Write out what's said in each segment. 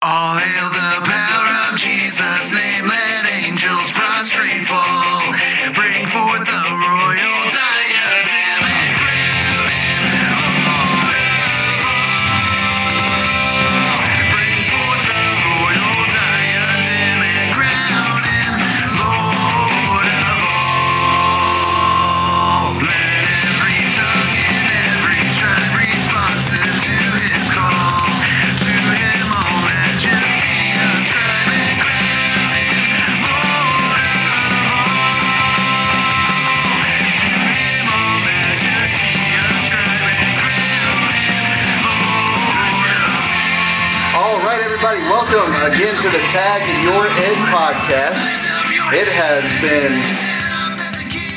All hail Your Ed podcast. It has been,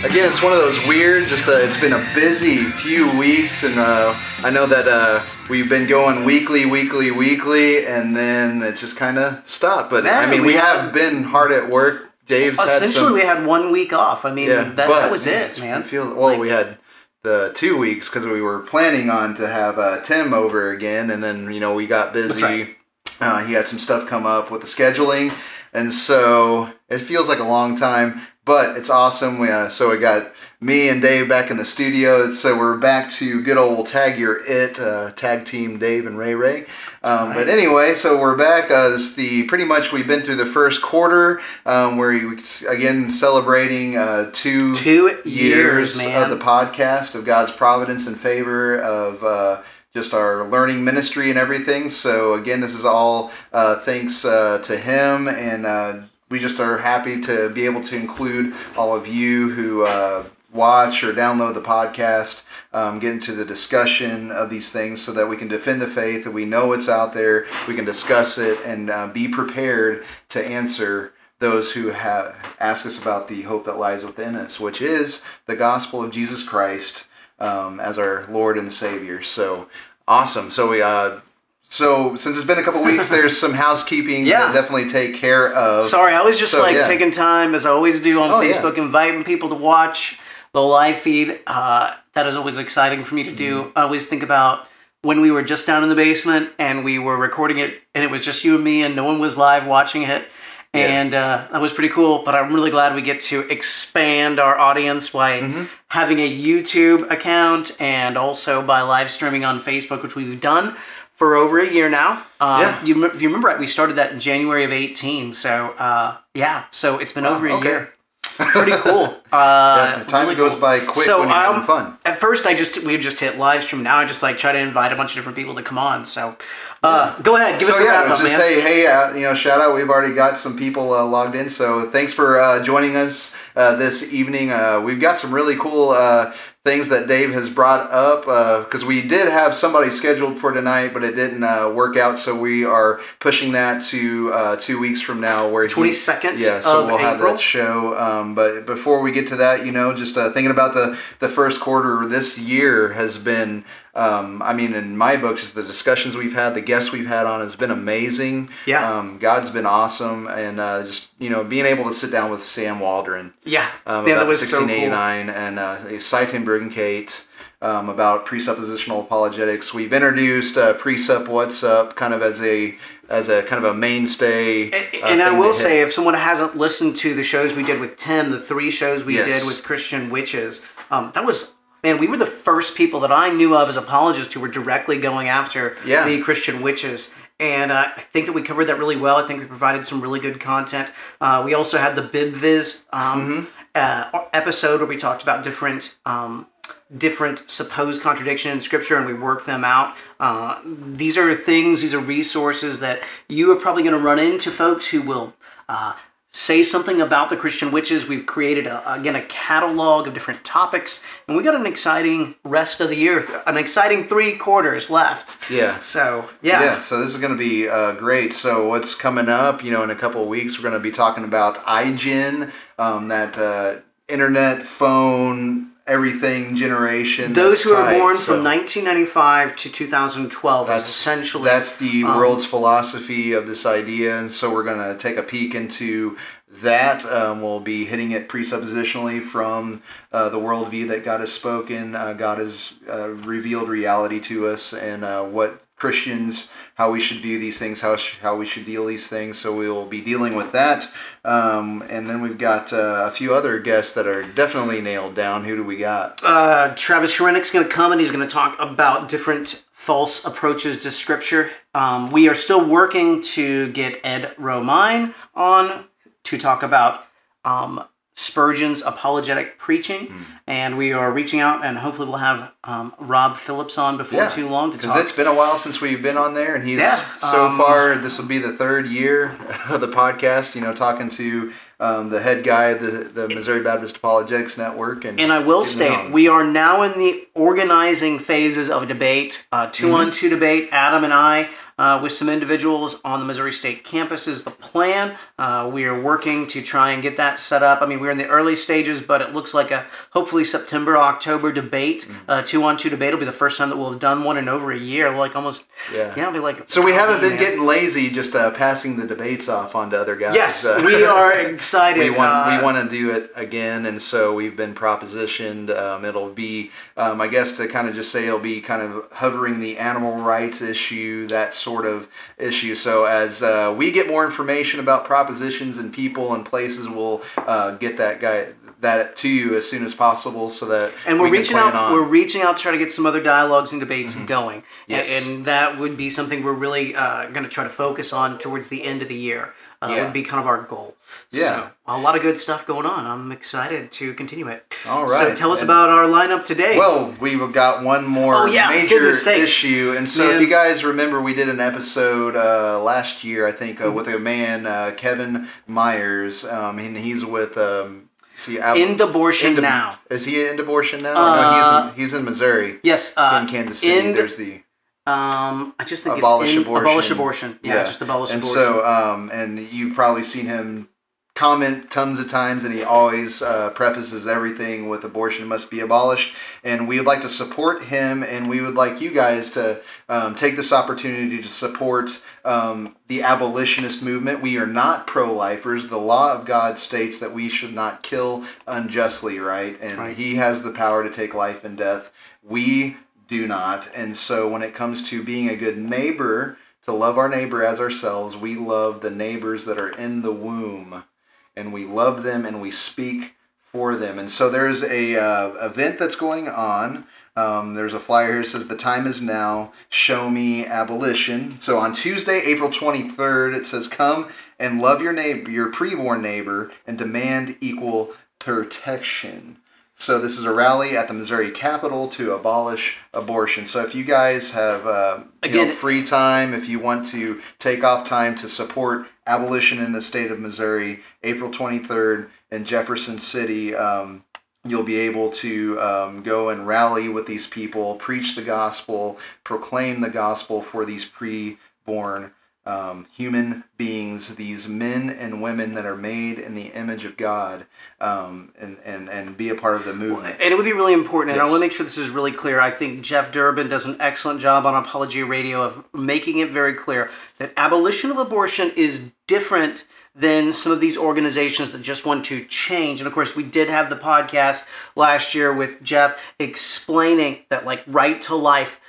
again, it's one of those weird, just uh, it's been a busy few weeks, and uh, I know that uh, we've been going weekly, weekly, weekly, and then it just kind of stopped. But I mean, we we have been hard at work. Dave's had Essentially, some. we had one week off. I mean, Yeah, that, that was it, man. Feels, well, Like, we had the two weeks because we were planning on to have uh, Tim over again, and then you know we got busy. right. Uh, he had some stuff come up with the scheduling, and so it feels like a long time, but it's awesome. We, uh, so we got me and Dave back in the studio, so we're back to good old tag your it uh, tag team Dave and Ray Ray. Um, But anyway, so we're back. Uh, this the pretty much we've been through the first quarter, um, where we again celebrating uh, two Two years, man. of the podcast of God's providence and favor of uh, just our learning ministry and everything. So again, this is all uh, thanks uh, to Him, and uh, we just are happy to be able to include all of you who uh, watch or download the podcast. Um, get into the discussion of these things so that we can defend the faith, that we know it's out there, we can discuss it, and uh, be prepared to answer those who have ask us about the hope that lies within us, which is the gospel of Jesus Christ um, as our Lord and Savior. So awesome. So we uh, so since it's been a couple weeks, there's some housekeeping Yeah. to definitely take care of. Sorry, I was just So, like yeah. taking time, as I always do on Oh, yeah. Facebook, inviting people to watch the live feed. Uh, that is always exciting for me to do. Mm-hmm. I always think about when we were just down in the basement and we were recording it, and it was just you and me, and no one was live watching it. Yeah. And uh, that was pretty cool, but I'm really glad we get to expand our audience by Mm-hmm. having a YouTube account and also by live streaming on Facebook, which we've done for over a year now. Uh, Yeah. you, if you remember right, we started that in January of 18. So, uh, yeah, so it's been over a okay. year. Pretty cool. Uh, the time really goes cool. by quick So, when you're having um, fun. At first, I just we just hit live stream. Now I just like try to invite a bunch of different people to come on. So, uh, go ahead, give us So a yeah, wrap up, just man. say, hey, uh, you know, shout out. We've already got some people uh, logged in, so thanks for uh, joining us uh, this evening. Uh, we've got some really cool uh, things that Dave has brought up because we did have somebody scheduled for tonight, but it didn't uh, work out. So we are pushing that to uh, two weeks from now, where 22nd Yeah, so of we'll have April. that show. Um, but before we get to that, you know, just uh, thinking about the the first quarter this year has been. Um, I mean, in my books, the discussions we've had, the guests we've had on has been amazing. Yeah. Um, God's been awesome, and uh, just you know, being able to sit down with Sam Waldron yeah, um, man, about that was so cool. 1689 and uh, Sye Ten Bruggencate um, about presuppositional apologetics. We've introduced uh, Presup What's Up kind of as a as a kind of a mainstay. And, uh, and I will say, if someone hasn't listened to the shows we did with Tim, the three shows we Yes. did with Christian witches, um, that was man, we were the first people that I knew of as apologists who were directly going after Yeah. the Christian witches. And uh, I think that we covered that really well. I think we provided some really good content. Uh, we also had the BibViz um, Mm-hmm. uh, episode where we talked about different um, different supposed contradiction in scripture and we work them out uh, these are things these are resources that you are probably going to run into folks who will uh, say something about the christian witches we've created a, again a catalog of different topics and we got an exciting rest of the year an exciting three quarters left Yeah. so yeah, Yeah, so this is going to be uh, great. So what's coming up? You know, in a couple of weeks, we're going to be talking about iGen, um, that uh, internet phone everything generation. those who are tied. born So from 1995 to 2012 is That's essentially that's the um, world's philosophy of this idea, and so we're going to take a peek into that. Um, we'll be hitting it presuppositionally from uh, the worldview that God has spoken. Uh, God has uh, revealed reality to us, and uh, what Christians, how we should view these things, how sh- how we should deal these things. So we will be dealing with that. Um, and then we've got uh, a few other guests that are definitely nailed down. Who do we got? Uh, Travis Herenick's going to come and he's going to talk about different false approaches to Scripture. Um, we are still working to get Ed Romine on to talk about um, Spurgeon's apologetic preaching, Hmm. and we are reaching out and hopefully we'll have um, Rob Phillips on before too long to talk. because it's been a while since we've been on there, and he's Yeah, so um, far. This will be the third year of the podcast. You know, talking to um, the head guy of the the Missouri Baptist Apologetics Network, and And I will state, we are now in the organizing phases of a debate, uh, 2 Mm-hmm. on two debate. Adam and I, uh, with some individuals on the Missouri State campus, is the plan. Uh, we are working to try and get that set up. I mean, we're in the early stages, but it looks like a hopefully September, October debate. Mm-hmm. Uh, two on two debate will be the first time that we'll have done one in over a year. Like almost, Yeah. yeah, it'll be like. So we haven't been man. getting lazy, just uh, passing the debates off onto other guys. Yes, Uh, we are excited. we want we want to do it again, and so we've been propositioned. Um, it'll be, um, I guess, to kind of just say it'll be kind of hovering the animal rights issue, that sort of issue. So as uh, we get more information about propositions and people and places, we'll uh, get that guy that to you as soon as possible, so that and we're we reaching out we're reaching out to try to get some other dialogues and debates going Mm-hmm. Yes. and, and that would be something we're really uh, going to try to focus on towards the end of the year uh, Yeah. would be kind of our goal Yeah. so, a lot of good stuff going on i'm excited to continue it All right. so tell us And- about our lineup today Well, we've got one more Oh, yeah, major issue, and so if you guys remember, we did an episode uh, last year, I think, uh, Mm-hmm. with a man, uh, Kevin Myers, um, and he's with. Um, see, Ab- End abortion now Is he in abortion now? Uh, no, he's in, he's in Missouri. yes uh, in Kansas City, there's the um i just think abolish it's in, abortion. abolish abortion yeah, just abolish and abortion so, um, and you've probably seen him comment tons of times, and he always uh, prefaces everything with abortion must be abolished. And we would like to support him, and we would like you guys to um, take this opportunity to support um, the abolitionist movement. We are not pro-lifers. The law of God states that we should not kill unjustly, right? And Right. He has the power to take life and death. We do not. And so when it comes to being a good neighbor, to love our neighbor as ourselves, we love the neighbors that are in the womb. And we love them and we speak for them. And so there's a uh, event that's going on. Um, there's a flyer here says the time is now. Show me abolition. So on Tuesday, April 23rd, it says come and love your neighbor, your preborn neighbor, and demand equal protection. So this is a rally at the Missouri Capitol to abolish abortion. So if you guys have uh, you know, free time, if you want to take off time to support abolition in the state of Missouri, April 23rd in Jefferson City, um, you'll be able to um, go and rally with these people, preach the gospel, proclaim the gospel for these pre-born um, human beings, these men and women that are made in the image of God, um, and, and, and be a part of the movement. And it would be really important, and I want to make sure this is really clear. I think Jeff Durbin does an excellent job on Apologia Radio of making it very clear that abolition of abortion is different than some of these organizations that just want to change. And of course, we did have the podcast last year with Jeff explaining that, like, right to life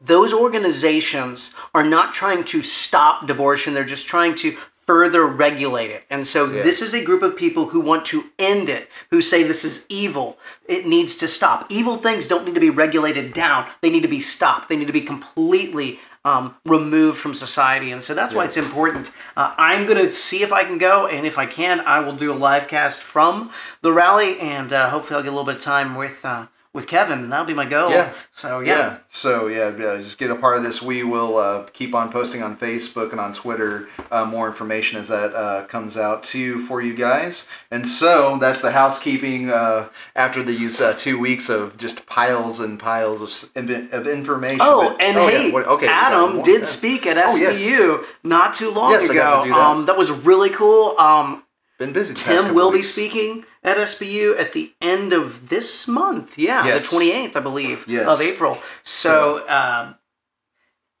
those organizations are not trying to stop abortion. They're just trying to further regulate it. And so this is a group of people who want to end it who say this is evil. It needs to stop. Evil things don't need to be regulated down. They need to be stopped. They need to be completely um, removed from society. And so that's why it's important. Uh, i'm going to see if i can go and if i can i will do a live cast from the rally and uh, hopefully i'll get a little bit of time with uh, with kevin that'll be my goal Yeah. so Yeah. So yeah, yeah, just get a part of this. We will uh, keep on posting on Facebook and on Twitter uh, more information as that uh, comes out too for you guys. And so that's the housekeeping uh, after these uh, two weeks of just piles and piles of, of information. Oh, But- and yeah, hey, what- okay, Adam did speak at Oh, yes. SBU not too long Yes, I ago. got to do that. Um, that was really cool. Um, Been busy. Tim will be speaking at SBU at the end of this month. Yeah, Yes. the twenty eighth, I believe, Yes. of April. So. Um,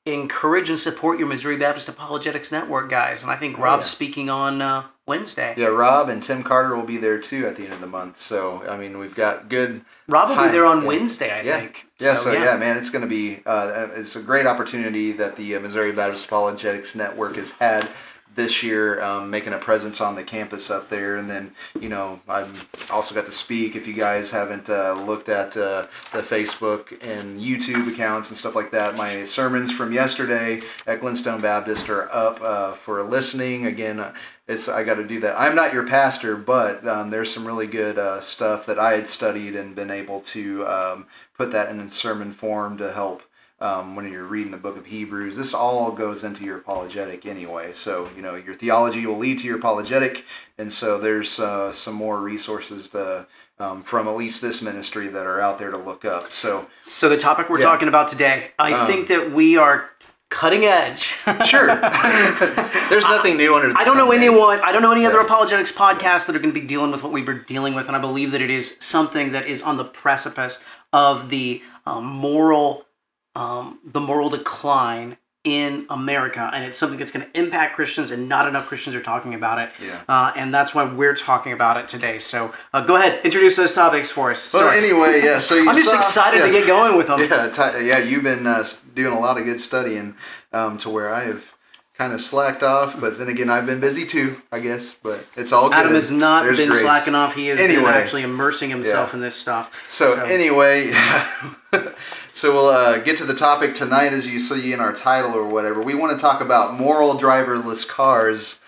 encourage and support your Missouri Baptist Apologetics Network guys. And I think Rob's yeah. speaking on uh, Wednesday. Yeah, Rob and Tim Carter will be there too at the end of the month. So I mean, we've got good. Rob will be there on yeah. Wednesday, I yeah. think. Yeah, so, yeah. man, it's going to be uh, it's a great opportunity that the uh, Missouri Baptist Apologetics Network has had this year, um, making a presence on the campus up there, and then you know I've also got to speak. If you guys haven't uh, looked at uh, the Facebook and YouTube accounts and stuff like that, my sermons from yesterday at Glenstone Baptist are up uh, for listening. Again, uh, it's I got to do that. I'm not your pastor, but um, there's some really good uh, stuff that I had studied and been able to um, put that in a sermon form to help um, when you're reading the book of Hebrews. This all goes into your apologetic anyway. So, you know, your theology will lead to your apologetic. And so there's uh, some more resources to, um, from at least this ministry that are out there to look up. So, So the topic we're Yeah. talking about today, I Um, think that we are cutting edge. sure. there's nothing new under the I don't know anyone. I don't know any other apologetics podcasts that are going to be dealing with what we were dealing with, and I believe that it is something that is on the precipice of the um, moral, um, the moral decline in America, and it's something that's going to impact Christians, and not enough Christians are talking about it. Yeah. Uh, and that's why we're talking about it today. So uh, go ahead, introduce those topics for us. Well, Sorry. anyway, yeah. So you I'm just saw- excited to get going with them. Yeah, ti- yeah. You've been uh, doing a lot of good studying um, to where I have kind of slacked off, but then again, I've been busy too, I guess. But it's all good. Adam has not There's been grace. slacking off. He has been Anyway. actually immersing himself Yeah. in this stuff. So, anyway, so we'll uh, get to the topic tonight, as you see in our title or whatever. We want to talk about moral driverless cars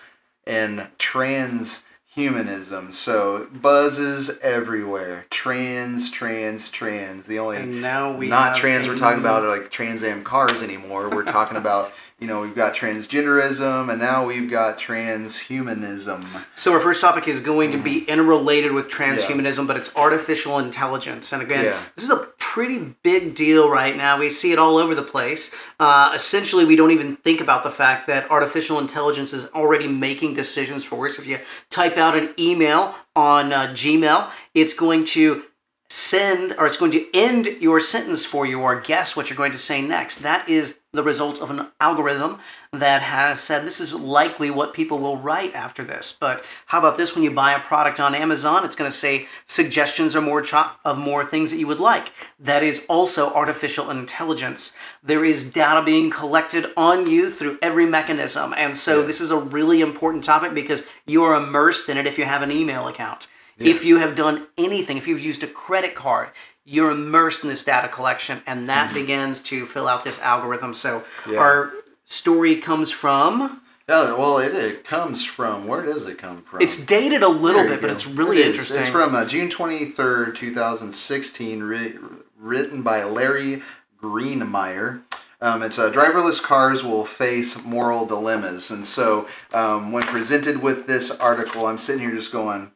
and transhumanism. So buzzes everywhere. Trans, trans, trans. The only And now we not trans we're talking about are like Trans Am cars anymore. We're talking about you know we've got transgenderism and now we've got transhumanism. So our first topic is going to be interrelated with transhumanism, but it's artificial intelligence. And again, Yeah. this is a pretty big deal right now. We see it all over the place. Uh, essentially, we don't even think about the fact that artificial intelligence is already making decisions for us. If you type out an email on uh, Gmail, it's going to send or it's going to end your sentence for you or guess what you're going to say next. That is the result of an algorithm that has said this is likely what people will write after this. But how about this when you buy a product on Amazon, it's going to say suggestions or more cho- of more things that you would like. That is also artificial intelligence. There is data being collected on you through every mechanism. And so this is a really important topic because you are immersed in it if you have an email account. If you have done anything, if you've used a credit card, you're immersed in this data collection, and that begins to fill out this algorithm. So Yeah. our story comes from. Yeah, well, it, it comes from where does it come from? It's dated a little bit, but it's really It interesting. It's from uh, June 23rd, 2016, ri- written by Larry Greenemeier. Um, it's uh, driverless cars will face moral dilemmas. And so um, when presented with this article, I'm sitting here just going,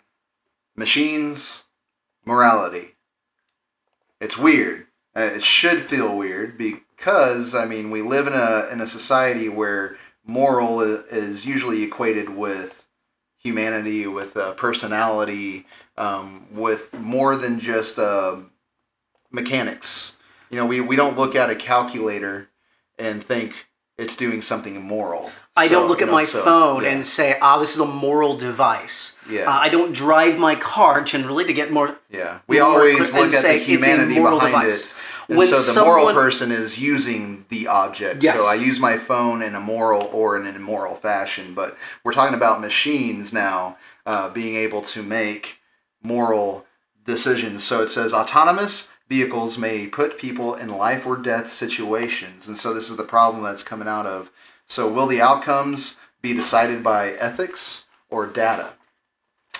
machines, morality. It's weird. Uh, it should feel weird because, I mean, we live in a, in a society where moral is usually equated with humanity, with uh, personality, um, with more than just uh, mechanics. You know, we, we don't look at a calculator and think it's doing something moral. I So, don't look at know, my so, phone yeah. and say, ah, this is a moral device. Yeah. Uh, I don't drive my car generally to get more. Yeah, we more always look at say the humanity behind device. it. And When so the moral person is using the object. Yes. So I use my phone in a moral or in an immoral fashion. But we're talking about machines now uh, being able to make moral decisions. So it says autonomous vehicles may put people in life or death situations. And so this is the problem that's coming out of. So will the outcomes be decided by ethics or data?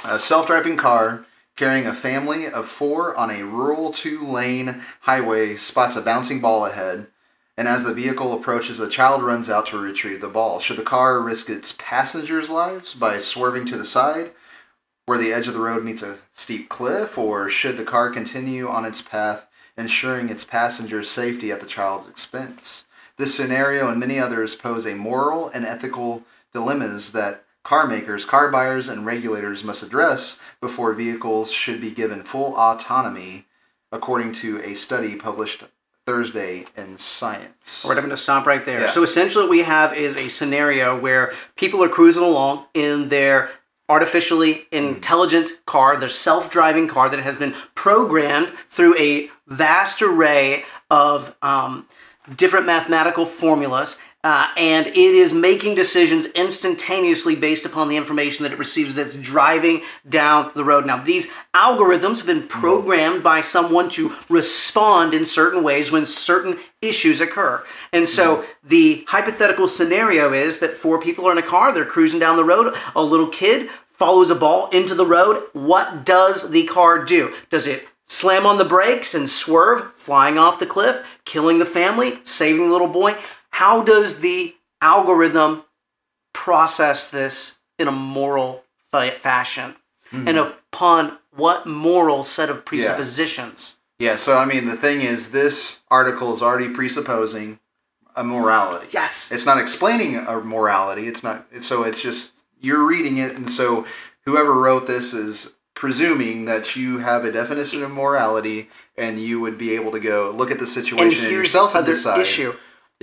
A self driving car carrying a family of four on a rural two lane highway spots a bouncing ball ahead. And as the vehicle approaches, a child runs out to retrieve the ball. Should the car risk its passengers' lives by swerving to the side where the edge of the road meets a steep cliff, or should the car continue on its path, ensuring its passengers' safety at the child's expense? This scenario and many others pose a moral and ethical dilemmas that car makers, car buyers, and regulators must address before vehicles should be given full autonomy, according to a study published Thursday in science. All right, I'm going to stop right there. Yeah. So essentially, what we have is a scenario where people are cruising along in their artificially intelligent car, their self-driving car that has been programmed through a vast array of um, different mathematical formulas. Uh, and it is making decisions instantaneously based upon the information that it receives that's driving down the road. Now, these algorithms have been programmed by someone to respond in certain ways when certain issues occur. And so the hypothetical scenario is that four people are in a car, they're cruising down the road, a little kid follows a ball into the road. What does the car do? Does it slam on the brakes and swerve, flying off the cliff, killing the family, saving the little boy? How does the algorithm process this in a moral fa- fashion? Mm-hmm. And upon what moral set of presuppositions? Yeah, so I mean, the thing is, this article is already presupposing a morality. Yes. It's not explaining a morality. It's not. So it's just you're reading it, and so whoever wrote this is presuming that you have a definition of morality, and you would be able to go look at the And situation here's yourself and decide. issue.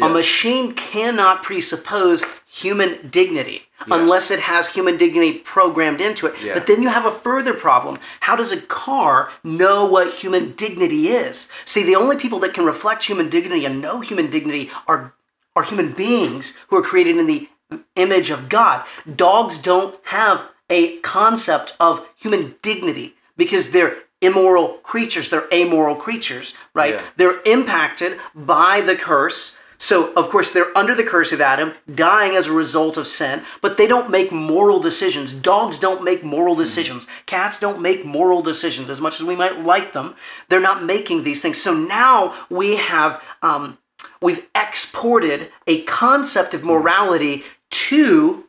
A machine cannot presuppose human dignity Yeah. unless it has human dignity programmed into it. Yeah. But then you have a further problem. How does a car know what human dignity is? See, the only people that can reflect human dignity and know human dignity are are human beings who are created in the image of God. Dogs don't have a concept of human dignity because they're immoral creatures, they're amoral creatures, right? Yeah. They're impacted by the curse. So, of course, they're under the curse of Adam, dying as a result of sin, but they don't make moral decisions. Dogs don't make moral hmm. decisions. Cats don't make moral decisions as much as we might like them. They're not making these things. So now we have um, we've exported a concept of hmm. morality to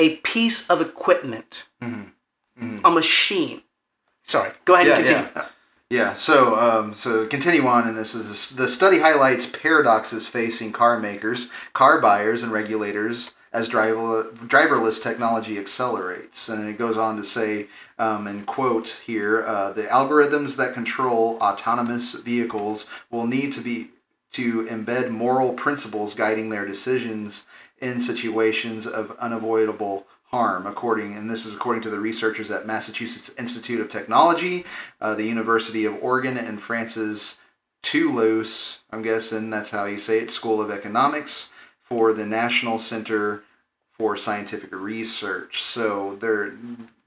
a piece of equipment, hmm. a machine. Sorry, go ahead Yeah, and continue. yeah. Yeah, so um, so continue on, and this is the study highlights paradoxes facing car makers, car buyers, and regulators as driver, driverless technology accelerates. And it goes on to say, um, and quote here, uh, the algorithms that control autonomous vehicles will need to be to embed moral principles guiding their decisions in situations of unavoidable harm according and this is according to the researchers at massachusetts institute of technology uh, the university of oregon and france's toulouse i'm guessing that's how you say it school of economics for the national center for scientific research. So they're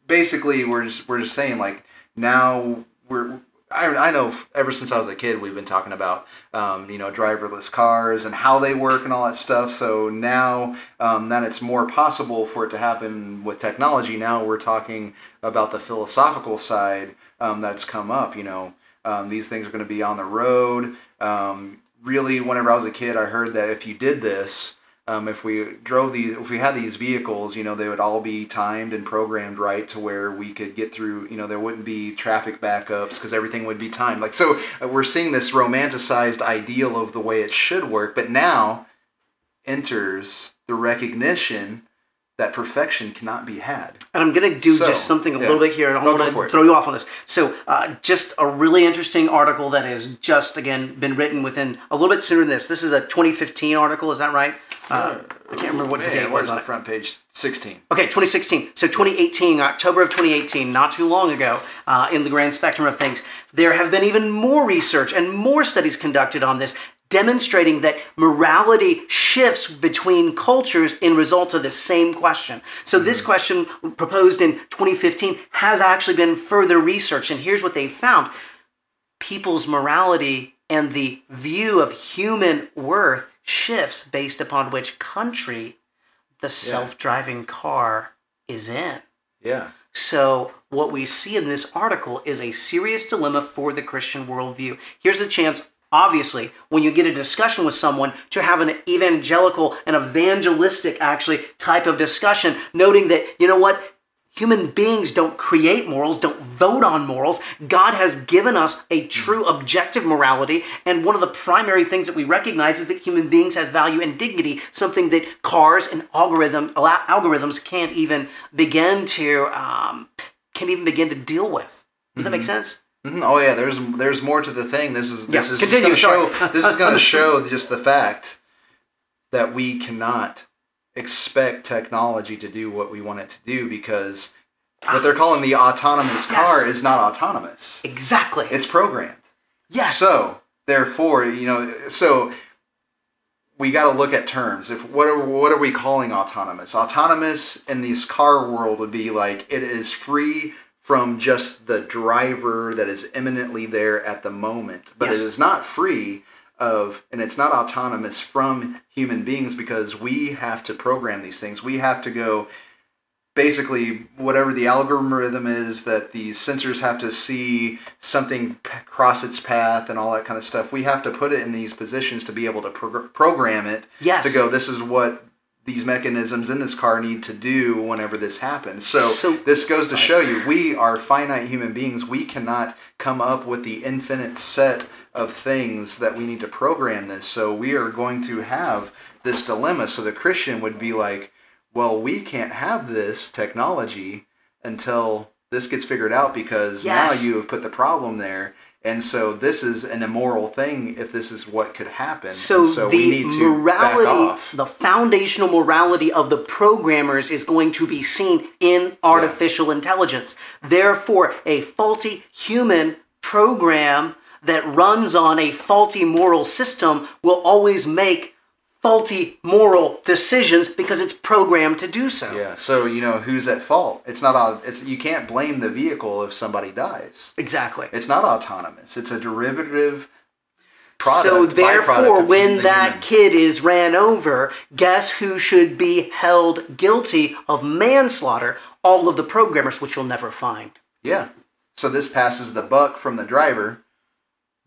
basically we're just, we're just saying like now we're I, I know ever since I was a kid we've been talking about um, you know driverless cars and how they work and all that stuff. So now um, that it's more possible for it to happen with technology now we're talking about the philosophical side um, that's come up you know. Um, these things are going to be on the road. Um, really whenever I was a kid I heard that if you did this um, if we drove these, if we had these vehicles, you know, they would all be timed and programmed right to where we could get through. You know, there wouldn't be traffic backups because everything would be timed. Like so, uh, we're seeing this romanticized ideal of the way it should work, but now enters the recognition that perfection cannot be had. And I'm going to do So, just something a yeah. little bit here. I don't want to throw you off on this. So, uh, just a really interesting article that has just, again, been written within a little bit sooner than this. This is a 2015 article, is that right? Uh, I can't remember what the date was on the it. front page? Sixteen. Okay, 2016. So 2018, October of 2018, not too long ago, uh, in the grand spectrum of things, there have been even more research and more studies conducted on this, demonstrating that morality shifts between cultures in results of the same question. So this question proposed in 2015 has actually been further researched, and here's what they found: people's morality and the view of human worth shifts based upon which country the self-driving car is in. Yeah. So, what we see in this article is a serious dilemma for the Christian worldview. Here's the chance, obviously, when you get a discussion with someone, to have an evangelical and evangelistic, actually, type of discussion, noting that, you know what? Human beings don't create morals, don't vote on morals. God has given us a true objective morality, and one of the primary things that we recognize is that human beings has value and dignity, something that cars and algorithm algorithms can't even begin to um, can't even begin to deal with. Does that make sense? Mhm. Oh yeah, there's there's more to the thing. This is this Yeah, is continue, gonna show, this is going to show just the fact that we cannot expect technology to do what we want it to do because ah. what they're calling the autonomous car is not autonomous. Exactly. It's programmed. yes. So therefore, you know, so we got to look at terms. If what are what are we calling autonomous? Autonomous in this car world would be like it is free from just the driver that is imminently there at the moment, but Yes. it is not free of and it's not autonomous from human beings because we have to program these things. We have to go basically whatever the algorithm is that the sensors have to see something cross its path and all that kind of stuff we have to put it in these positions to be able to progr- program it Yes. to go this is what these mechanisms in this car need to do whenever this happens so, So- this goes to show you we are finite human beings we cannot come up with the infinite set of things that we need to program this so we are going to have this dilemma so the christian would be like well, we can't have this technology until this gets figured out because Yes. now you have put the problem there. And so this is an immoral thing if this is what could happen. So, so the we need to back morality, the foundational morality of the programmers is going to be seen in artificial intelligence. Therefore, a faulty human program that runs on a faulty moral system will always make faulty moral decisions because it's programmed to do so. Yeah. So you know who's at fault? It's not. au- It's you can't blame the vehicle if somebody dies. Exactly. It's not autonomous. It's a derivative product. so therefore, when the that human. kid is ran over, guess who should be held guilty of manslaughter? All of the programmers, which you'll never find. Yeah. So this passes the buck from the driver.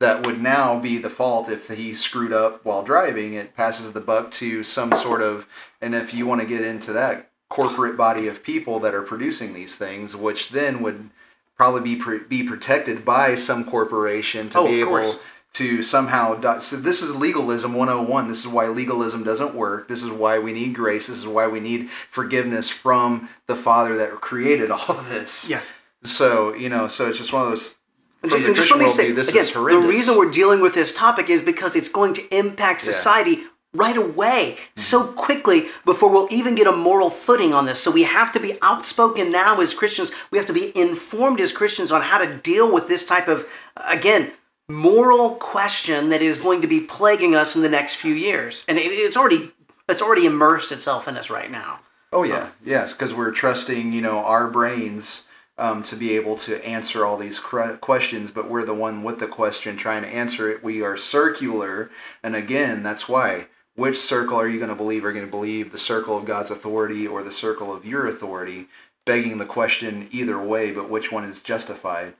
That would now be the fault if he screwed up while driving. It passes the buck to some sort of, and if you want to get into that corporate body of people that are producing these things, which then would probably be pr- be protected by some corporation to Oh, be able course. to somehow. Do- so this is legalism 101. This is why legalism doesn't work. This is why we need grace. This is why we need forgiveness from the Father that created all of this. Yes. So you know, so it's just one of those. From And the just Christian let me say this again, is horrendous. the reason we're dealing with this topic is because it's going to impact Yeah. society right away so Mm-hmm. quickly before we'll even get a moral footing on this. So we have to be outspoken now as Christians. We have to be informed as Christians on how to deal with this type of again moral question that is going to be plaguing us in the next few years. And it, it's already it's already immersed itself in us right now. oh yeah, yes, because we're trusting you know our brains um, to be able to answer all these questions, but we're the one with the question trying to answer it. We are circular, and again, that's why. Which circle are you going to believe? Are you going to believe the circle of God's authority or the circle of your authority? Begging the question either way, but which one is justified?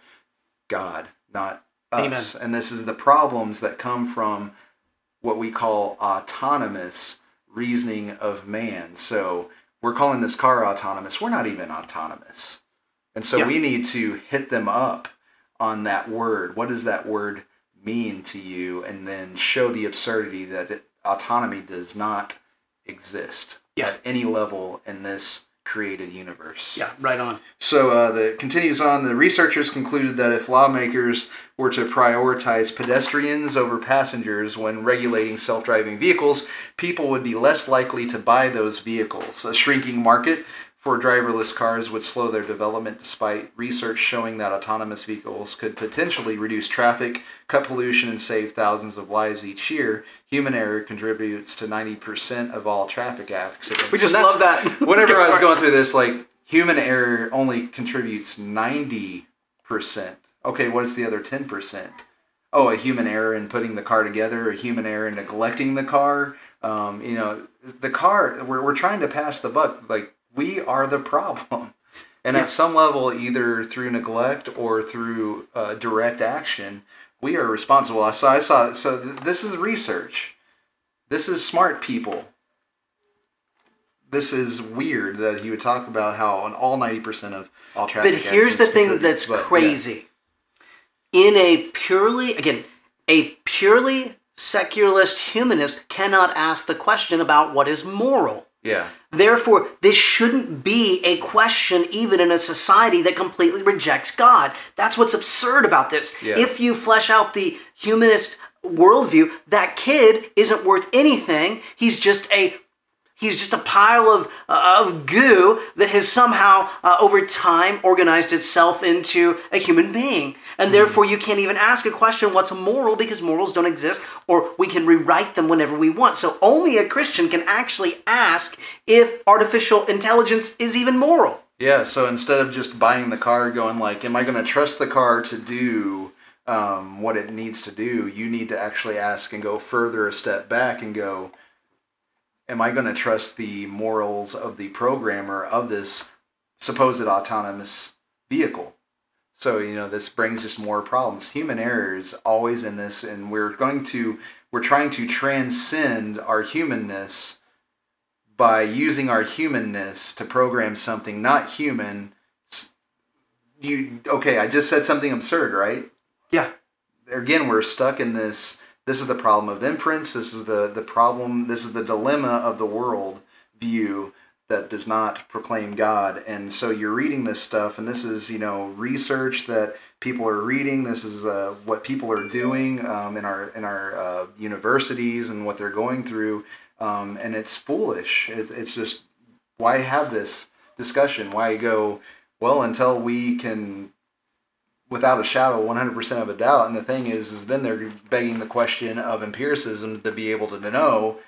God, not us. And this is the problems that come from what we call autonomous reasoning of man. So we're calling this car autonomous. We're not even autonomous. And so Yeah. we need to hit them up on that word. What does that word mean to you? And then show the absurdity that it, autonomy does not exist Yeah. at any level in this created universe. Yeah, right on. So uh, the continues on. The researchers concluded that if lawmakers were to prioritize pedestrians over passengers when regulating self-driving vehicles, people would be less likely to buy those vehicles. A shrinking market for driverless cars would slow their development, despite research showing that autonomous vehicles could potentially reduce traffic, cut pollution, and save thousands of lives each year. Human error contributes to 90% of all traffic accidents. We just love that. Whenever I was going through this, like human error only contributes 90%. Okay, what is the other 10%? Oh, a human error in putting the car together, a human error in neglecting the car. Um, you know, the car, we're, we're trying to pass the buck. Like, we are the problem. And Yeah. at some level, either through neglect or through uh, direct action, we are responsible. So I saw, so th- this is research. This is smart people this is weird that he would talk about how on all 90% of all traffic But here's the thing that's but, yeah. crazy. In a purely, again, a purely secularist humanist cannot ask the question about what is moral. Yeah. Therefore, this shouldn't be a question even in a society that completely rejects God. That's what's absurd about this. Yeah. If you flesh out the humanist worldview, that kid isn't worth anything. He's just a He's just a pile of, uh, of goo that has somehow, uh, over time, organized itself into a human being. And therefore, you can't even ask a question what's moral because morals don't exist, or we can rewrite them whenever we want. So, only a Christian can actually ask if artificial intelligence is even moral. Yeah, so instead of just buying the car, going like, "Am I going to trust the car to do um, what it needs to do?" You need to actually ask and go further a step back and go, "Am I going to trust the morals of the programmer of this supposed autonomous vehicle?" So you know this brings just more problems. Human error is always in this, and we're going to we're trying to transcend our humanness by using our humanness to program something not human. You okay? I just said something absurd, right? Yeah. Again, we're stuck in this. This is the problem of inference. This is the the problem. This is the dilemma of the world view that does not proclaim God. And so you're reading this stuff, and this is you know research that people are reading. This is uh, what people are doing um, in our in our uh, universities and what they're going through. Um, and it's foolish. It's, it's just why have this discussion? Why go well until we can without a shadow 100% of a doubt. And the thing is is then they're begging the question of empiricism to be able to know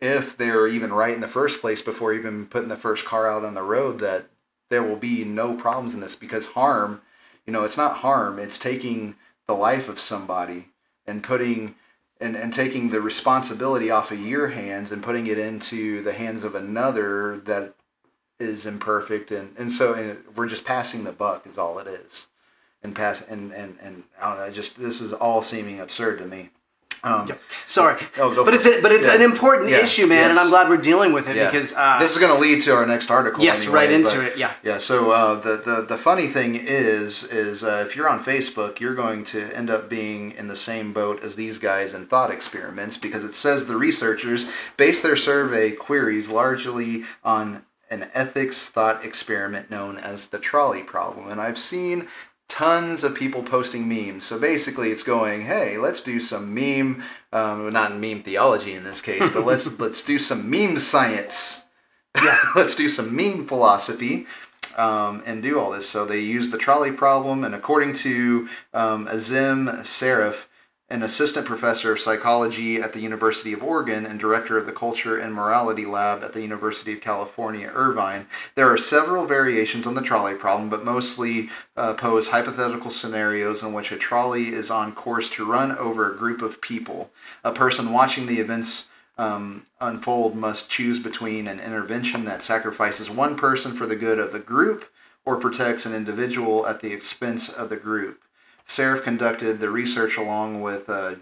if they're even right in the first place before even putting the first car out on the road that there will be no problems in this. Because harm you know it's not harm. It's taking the life of somebody and putting and, and taking the responsibility off of your hands and putting it into the hands of another that is imperfect. And, and so and we're just passing the buck is all it is and pass and and and I don't know. Just this is all seeming absurd to me. Um, Sorry. Oh, but it's it. a, but it's Yeah. an important Yeah. issue, man, and I'm glad we're dealing with it yeah. because uh, this is going to lead to our next article. yes, anyway, right into but- it. Yeah. Yeah. So uh, the, the the funny thing is is uh, if you're on Facebook, you're going to end up being in the same boat as these guys in thought experiments because it says the researchers base their survey queries largely on an ethics thought experiment known as the trolley problem, and I've seen tons of people posting memes. So basically, it's going, hey, let's do some meme, um, not meme theology in this case, but let's let's do some meme science. Yeah, let's do some meme philosophy. Um, and do all this. So they use the trolley problem, and according to um, Azim Shariff, an assistant professor of psychology at the University of Oregon and director of the Culture and Morality Lab at the University of California, Irvine, there are several variations on the trolley problem, but mostly uh, pose hypothetical scenarios in which a trolley is on course to run over a group of people. A person watching the events um, unfold must choose between an intervention that sacrifices one person for the good of the group or protects an individual at the expense of the group. Shariff conducted the research along with uh,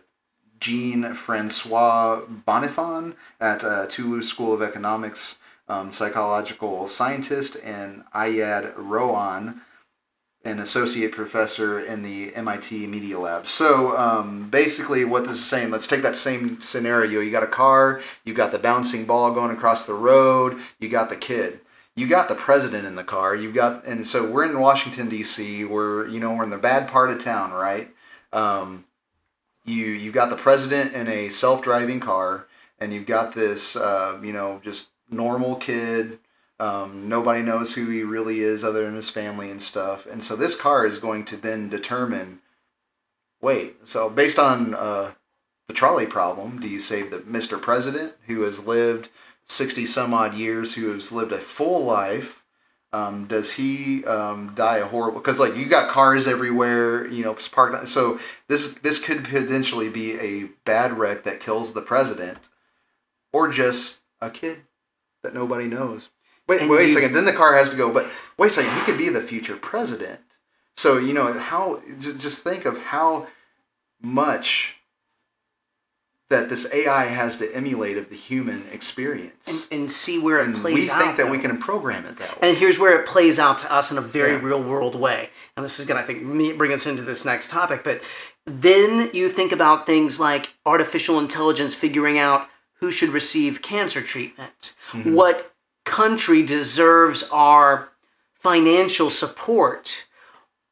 Jean Francois Bonnefon at uh, Toulouse School of Economics, um, psychological scientist, and Iyad Rahwan, an associate professor in the MIT Media Lab. So um, basically, what this is saying, let's take that same scenario. You got a car, you got the bouncing ball going across the road, you got the kid. You got the president in the car. You've got, and so we're in Washington D.C. We're, you know, we're in the bad part of town, right? Um, you you got the president in a self-driving car, and you've got this, uh, you know, just normal kid. Um, nobody knows who he really is other than his family and stuff. And so this car is going to then determine. Wait, so based on uh, the trolley problem, do you save the Mr. President who has lived sixty some odd years, who has lived a full life? Um, does he um, die a horrible? Because like you got cars everywhere, you know, parked. So this this could potentially be a bad wreck that kills the president, or just a kid that nobody knows. Wait, And wait a second. Then the car has to go. But wait a second. He could be the future president. So you know how. Just think of how much that this AI has to emulate of the human experience, And, and see where it and plays we out. think that we can program it that way. And here's where it plays out to us in a very Yeah. real world way. And this is going to, I think, bring us into this next topic. But then you think about things like artificial intelligence figuring out who should receive cancer treatment, Mm-hmm. what country deserves our financial support.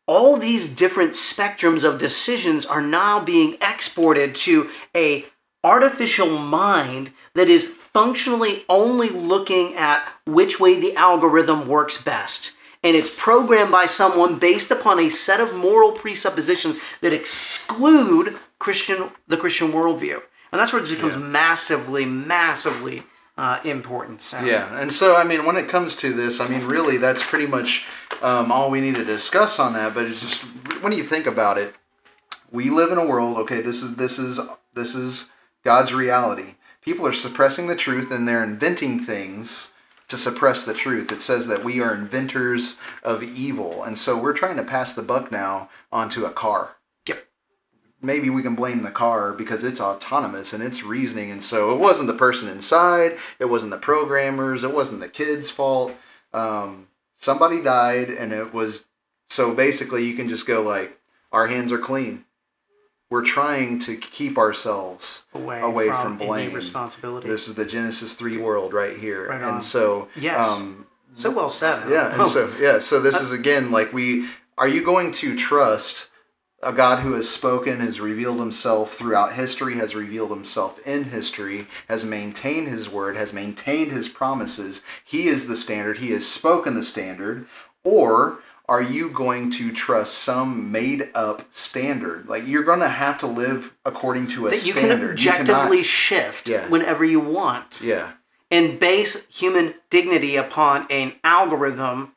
All these different spectrums of decisions are now being exported to a artificial mind that is functionally only looking at which way the algorithm works best. And it's programmed by someone based upon a set of moral presuppositions that exclude Christian the Christian worldview. And that's where it becomes massively, massively uh, important. So, Yeah, and so I mean, when it comes to this, I mean, really, that's pretty much um, all we need to discuss on that. But it's just when you think about it, we live in a world. Okay, this is this is this is God's reality. People are suppressing the truth, and they're inventing things to suppress the truth. It says that we are inventors of evil, and so we're trying to pass the buck now onto a car. Yep. maybe we can blame the car because it's autonomous and it's reasoning. And so it wasn't the person inside. It wasn't the programmers. It wasn't the kids fault. Um, somebody died and it was so basically you can just go like our hands are clean we're trying to keep ourselves Away, away from, from, blame responsibility. this is the genesis 3 world right here Right and so Yes. um, so well said. yeah, and Oh, so yeah, so this is again like we are you going to trust a God who has spoken, has revealed himself throughout history, has revealed himself in history, has maintained his word, has maintained his promises. He is the standard, he has spoken the standard, or are you going to trust some made up standard? Like you're going to have to live according to a that you standard. can You objectively cannot- shift Yeah. whenever you want. yeah. and base human dignity upon an algorithm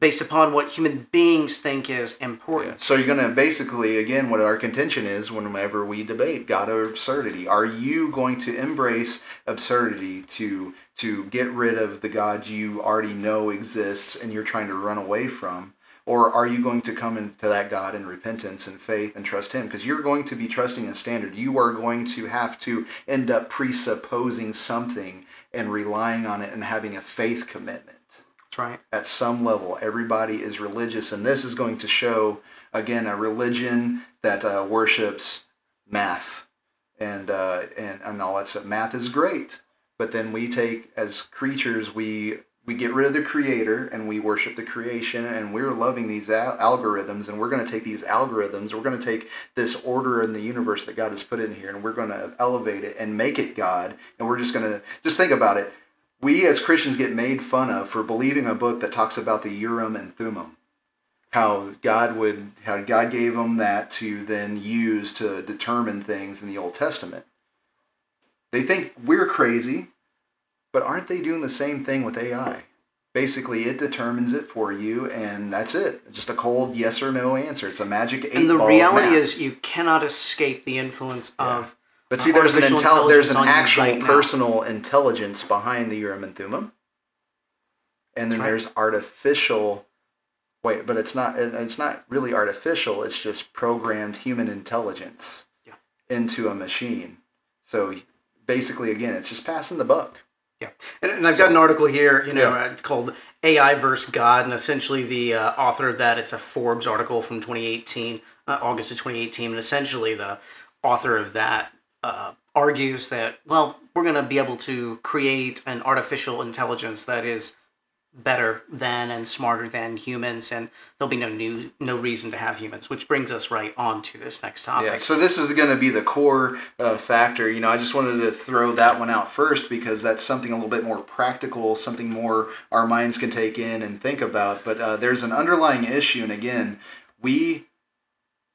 based upon what human beings think is important. So you're going to basically, again, what our contention is whenever we debate God or absurdity. Are you going to embrace absurdity to to get rid of the God you already know exists and you're trying to run away from? Or are you going to come into that God in repentance and faith and trust Him? Because you're going to be trusting a standard. You are going to have to end up presupposing something and relying on it and having a faith commitment That's right. at some level. Everybody is religious, and this is going to show again a religion that uh, worships math and uh, and and all that stuff. Math is great, but then we take as creatures we we get rid of the creator and we worship the creation and we're loving these al- algorithms and we're going to take these algorithms we're going to take this order in the universe that god has put in here and we're going to elevate it and make it god and we're just going to just think about it we as Christians get made fun of for believing a book that talks about the Urim and Thummim. How God would, how God gave them that to then use to determine things in the Old Testament. They think we're crazy, but aren't they doing the same thing with AI? Basically, it determines it for you, and that's it. Just a cold yes or no answer. It's a magic eight And the reality is, you cannot escape the influence of. But see, there's an intel- there's an actual right now. personal intelligence behind the Urim and Thummim, and then right. there's artificial. Wait, but it's not. It's not really artificial. It's just programmed human intelligence Yeah. into a machine. So basically, again, it's just passing the buck. Yeah, and, and I've got an article here. You know, Yeah. it's called "AI versus God," and essentially the uh, author of that it's a Forbes article from 2018, uh, August of 2018, and essentially the author of that uh, argues that well, we're going to be able to create an artificial intelligence that is better than and smarter than humans, and there'll be no new no reason to have humans. Which brings us right on to this next topic. Yeah. So this is going to be the core uh, factor. You know, I just wanted to throw that one out first because that's something a little bit more practical, something more our minds can take in and think about. But uh, there's an underlying issue, and again, we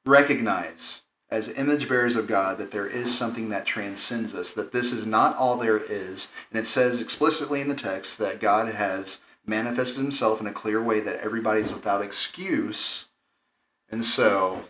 recognize as image bearers of God that there is something that transcends us. That this is not all there is, and it says explicitly in the text that God has manifested Himself in a clear way that everybody's without excuse. And so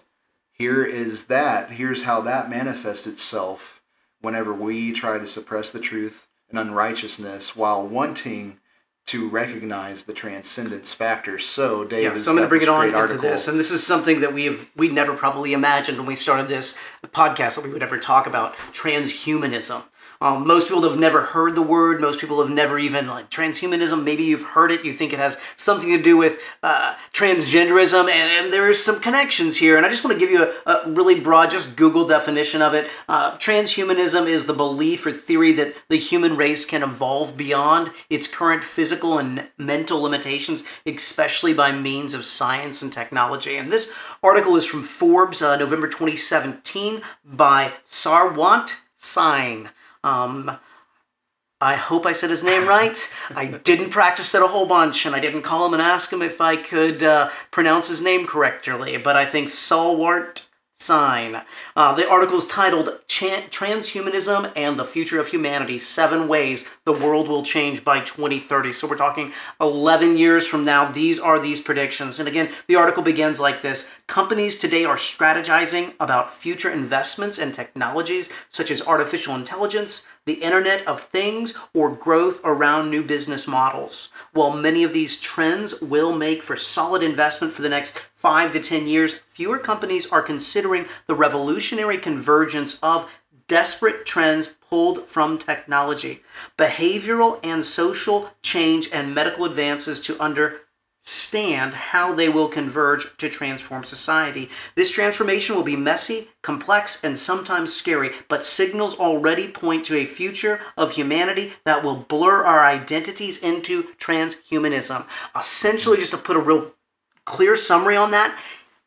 here is that here's how that manifests itself whenever we try to suppress the truth and unrighteousness while wanting to recognize the transcendence factor so David Yeah, so I'm going to bring it on into article. this, and this is something that we have we never probably imagined when we started this podcast that we would ever talk about transhumanism. Um, most people have never heard the word. Most people have never even like transhumanism. Maybe you've heard it. You think it has something to do with uh, transgenderism, and, and there's some connections here. And I just want to give you a, a really broad, just Google definition of it. Uh, transhumanism is the belief or theory that the human race can evolve beyond its current physical and mental limitations, especially by means of science and technology. And this article is from Forbes, uh, November 2017, by Sarwant Singh. Um, I hope I said his name right. I didn't practice it a whole bunch, and I didn't call him and ask him if I could uh, pronounce his name correctly. But I think Salwart Singh. Uh, the article is titled Transhumanism and the Future of Humanity Seven Ways the World Will Change by 2030. So we're talking 11 years from now. These are these predictions. And again, the article begins like this Companies today are strategizing about future investments and technologies such as artificial intelligence, the Internet of Things, or growth around new business models. While many of these trends will make for solid investment for the next five to 10 years, fewer companies are considering the revolutionary convergence of desperate trends pulled from technology, behavioral and social change, and medical advances to understand how they will converge to transform society. This transformation will be messy, complex, and sometimes scary, but signals already point to a future of humanity that will blur our identities into transhumanism. Essentially, just to put a real clear summary on that,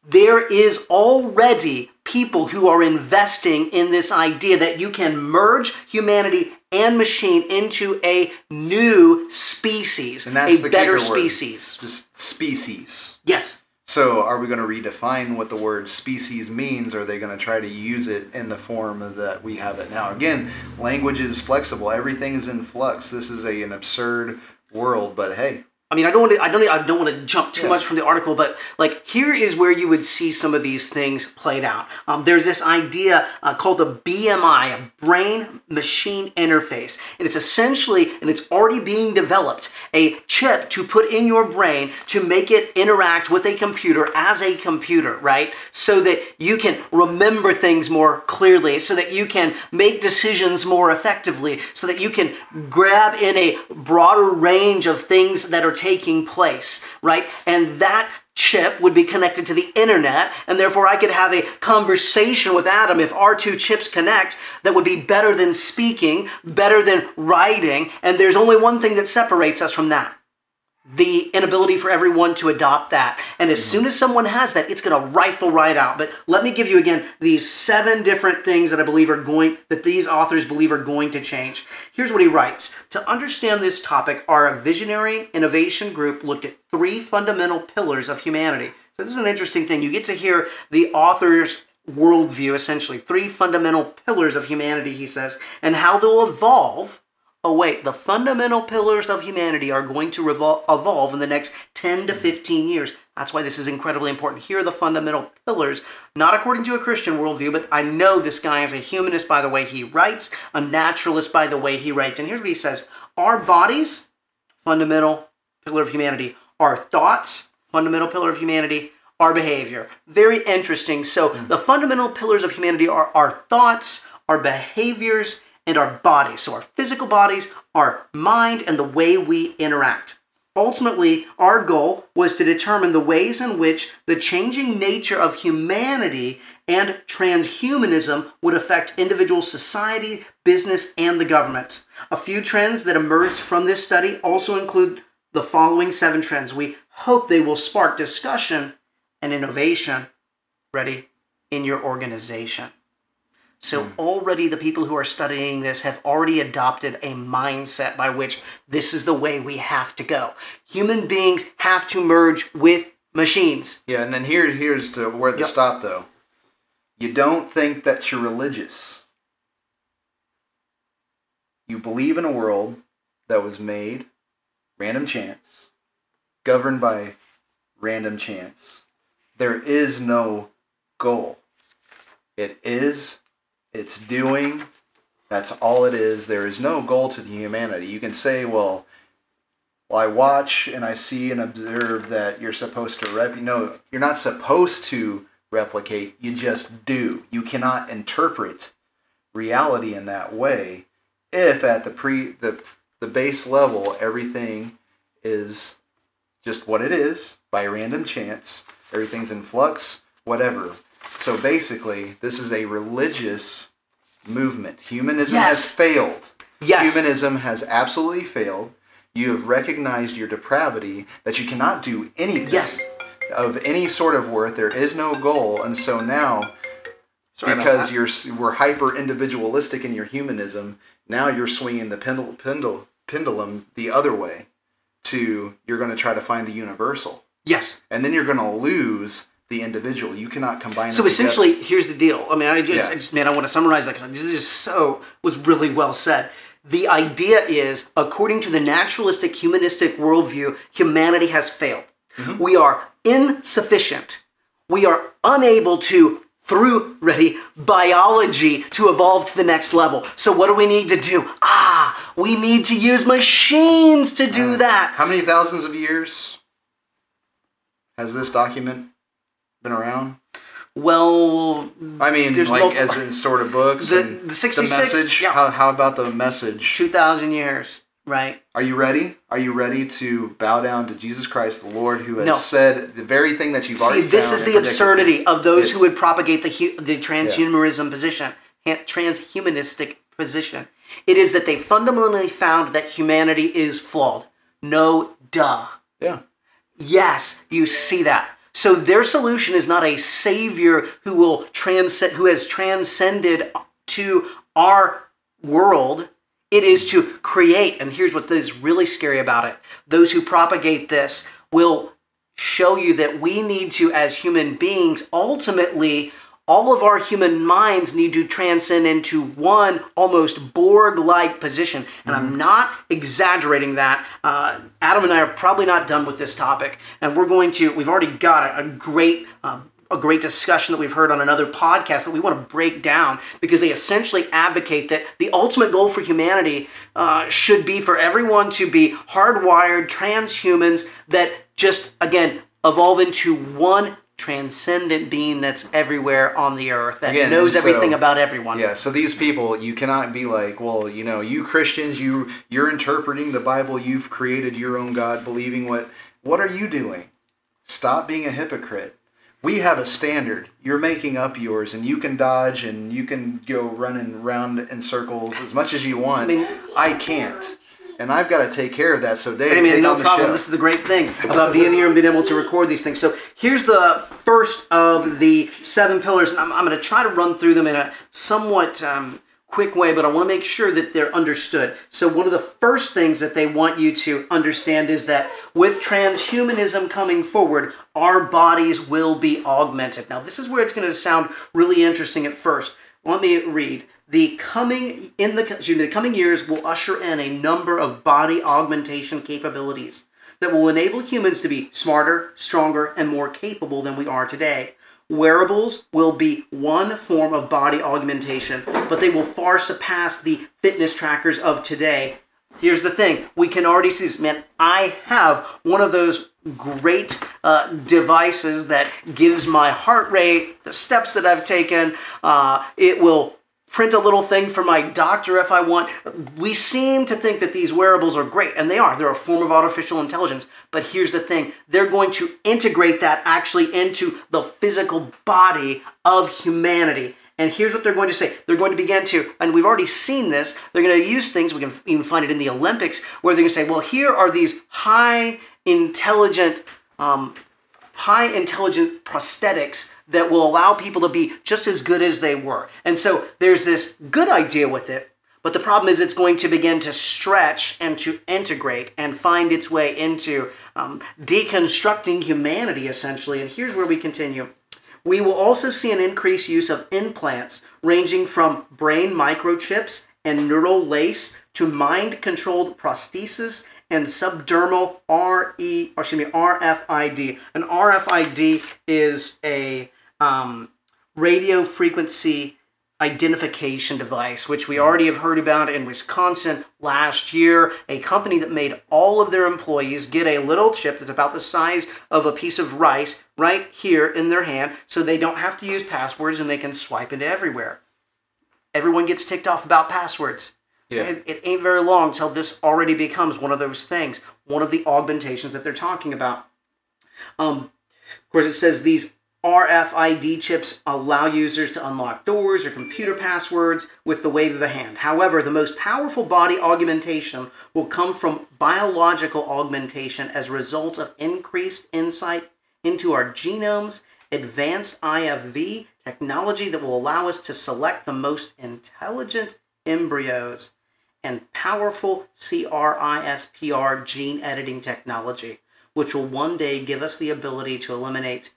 there is already people who are investing in this idea that you can merge humanity and machine into a new species, And that's a the better kicker word. species. Just species. Yes. So, are we going to redefine what the word species means? Or are they going to try to use it in the form that we have it now? Again, language is flexible. Everything is in flux. This is a, an absurd world, but hey, I mean, I don't want to. I don't. I don't want to jump too Yeah. much from the article, but like here is where you would see some of these things played out. Um, there's this idea uh, called the BMI, a brain-machine interface, and it's essentially, and it's already being developed, a chip to put in your brain to make it interact with a computer as a computer, right? So that you can remember things more clearly, so that you can make decisions more effectively, so that you can grab in a broader range of things that are taking place, right? And that chip would be connected to the internet, and therefore I could have a conversation with Adam if our two chips connect that would be better than speaking, better than writing, and there's only one thing that separates us from that the inability for everyone to adopt that. And as mm-hmm. soon as someone has that, it's going to rifle right out. But let me give you again these seven different things that I believe are going, that these authors believe are going to change. Here's what he writes To understand this topic, our visionary innovation group looked at three fundamental pillars of humanity. So this is an interesting thing. You get to hear the author's worldview, essentially, three fundamental pillars of humanity, he says, and how they'll evolve oh wait, the fundamental pillars of humanity are going to revol- evolve in the next 10 to 15 years. That's why this is incredibly important. Here are the fundamental pillars, not according to a Christian worldview, but I know this guy is a humanist by the way he writes, a naturalist by the way he writes. And here's what he says Our bodies, fundamental pillar of humanity. Our thoughts, fundamental pillar of humanity. Our behavior. Very interesting. So, the fundamental pillars of humanity are our thoughts, our behaviors, and our bodies. So, our physical bodies, our mind, and the way we interact. Ultimately, our goal was to determine the ways in which the changing nature of humanity and transhumanism would affect individual society, business, and the government. A few trends that emerged from this study also include the following seven trends. We hope they will spark discussion and innovation ready in your organization. So hmm. already the people who are studying this have already adopted a mindset by which this is the way we have to go. Human beings have to merge with machines. Yeah, and then here, here's to where to Yep. stop though. You don't think that you're religious. You believe in a world that was made random chance, governed by random chance. There is no goal. It is, it's doing, that's all it is. There is no goal to the humanity. You can say, well, well, I watch and I see and observe that you're supposed to rep. No, you're not supposed to replicate. You just do. You cannot interpret reality in that way. if at the pre the the base level everything is just what it is by random chance, everything's in flux, whatever. So basically, this is a religious movement. Humanism has failed. Yes. Humanism has absolutely failed. You have recognized your depravity that you cannot do anything Yes. of any sort of worth. There is no goal, and so now Sorry because you're we're hyper individualistic in your humanism. Now you're swinging the pendul, pendul, pendulum the other way to you're going to try to find the universal, yes. and then you're going to lose the individual. You cannot combine. So them together. essentially, here's the deal. I mean, I just, Yeah. I just man, I want to summarize that because this is just so was really well said. The idea is, according to the naturalistic humanistic worldview, humanity has failed. Mm-hmm. We are insufficient. We are unable to, through ready biology, to evolve to the next level. So what do we need to do? Ah, we need to use machines to do that. how many thousands of years has this document been around? Well, I mean, like multiple- as in sort of books The- the 66 message. yeah. How, how about the message? two thousand years, right? Are you ready? Are you ready to bow down to Jesus Christ, the Lord, who has No. said the very thing that you've See, already this is the absurdity of those who would propagate the the transhumanism position, transhumanistic position. It is that they fundamentally found that humanity is flawed. No, duh. Yeah. Yes, you see that. So their solution is not a savior who will transcend, who has transcended to our world. It is to create, and here's what is really scary about it: those who propagate this will show you that we need to, as human beings, ultimately. All of our human minds need to transcend into one almost Borg like position. And I'm not exaggerating that. Uh, Adam and I are probably not done with this topic. And we're going to, we've already got a, a great. Um, a great discussion that we've heard on another podcast that we want to break down because they essentially advocate that the ultimate goal for humanity uh, should be for everyone to be hardwired transhumans that just again evolve into one transcendent being that's everywhere on the earth that Again, knows so- everything about everyone. Yeah, so these people, you cannot be like, well, you know, you Christians, you you're interpreting the Bible, you've created your own God, believing what what are you doing? Stop being a hypocrite. We have a standard. You're making up yours, and you can dodge and you can go running round in circles as much as you want. I, mean- can't, and I've got to take care of that. So, Dave, I mean, take no on the problem. show. This is the great thing about being here and being able to record these things. So here's the first of the seven pillars, and I'm, I'm going to try to run through them in a somewhat um, quick way, but I want to make sure that they're understood. So one of the first things that they want you to understand is that with transhumanism coming forward, our bodies will be augmented. Now, this is where it's going to sound really interesting at first. Let me read. The coming in the excuse me, the coming years will usher in a number of body augmentation capabilities that will enable humans to be smarter, stronger, and more capable than we are today. Wearables will be one form of body augmentation, but they will far surpass the fitness trackers of today. Here's the thing we can already see this. Man, I have one of those great uh, devices that gives my heart rate, the steps that I've taken. Uh, it will print a little thing for my doctor if I want. We seem to think that these wearables are great, and they are. They're a form of artificial intelligence. But here's the thing they're going to integrate that actually into the physical body of humanity. And here's what they're going to say. They're going to begin to, and we've already seen this, they're going to use things, we can even find it in the Olympics, where they're going to say, well, here are these high intelligent um, high intelligent prosthetics that will allow people to be just as good as they were. And so there's this good idea with it, but the problem is it's going to begin to stretch and to integrate and find its way into um, deconstructing humanity essentially. And here's where we continue. We will also see an increased use of implants ranging from brain microchips and neural lace to mind controlled prosthesis and subdermal RE, or excuse me, RFID. An RFID is a um, radio frequency identification device, which we already have heard about in Wisconsin last year. A company that made all of their employees get a little chip that's about the size of a piece of rice right here in their hand so they don't have to use passwords and they can swipe it everywhere. Everyone gets ticked off about passwords. Yeah. It, it ain't very long till this already becomes one of those things, one of the augmentations that they're talking about. Um, of course, it says these RFID chips allow users to unlock doors or computer passwords with the wave of a hand. However, the most powerful body augmentation will come from biological augmentation as a result of increased insight into our genomes, advanced IFV technology that will allow us to select the most intelligent embryos, and powerful CRISPR gene editing technology, which will one day give us the ability to eliminate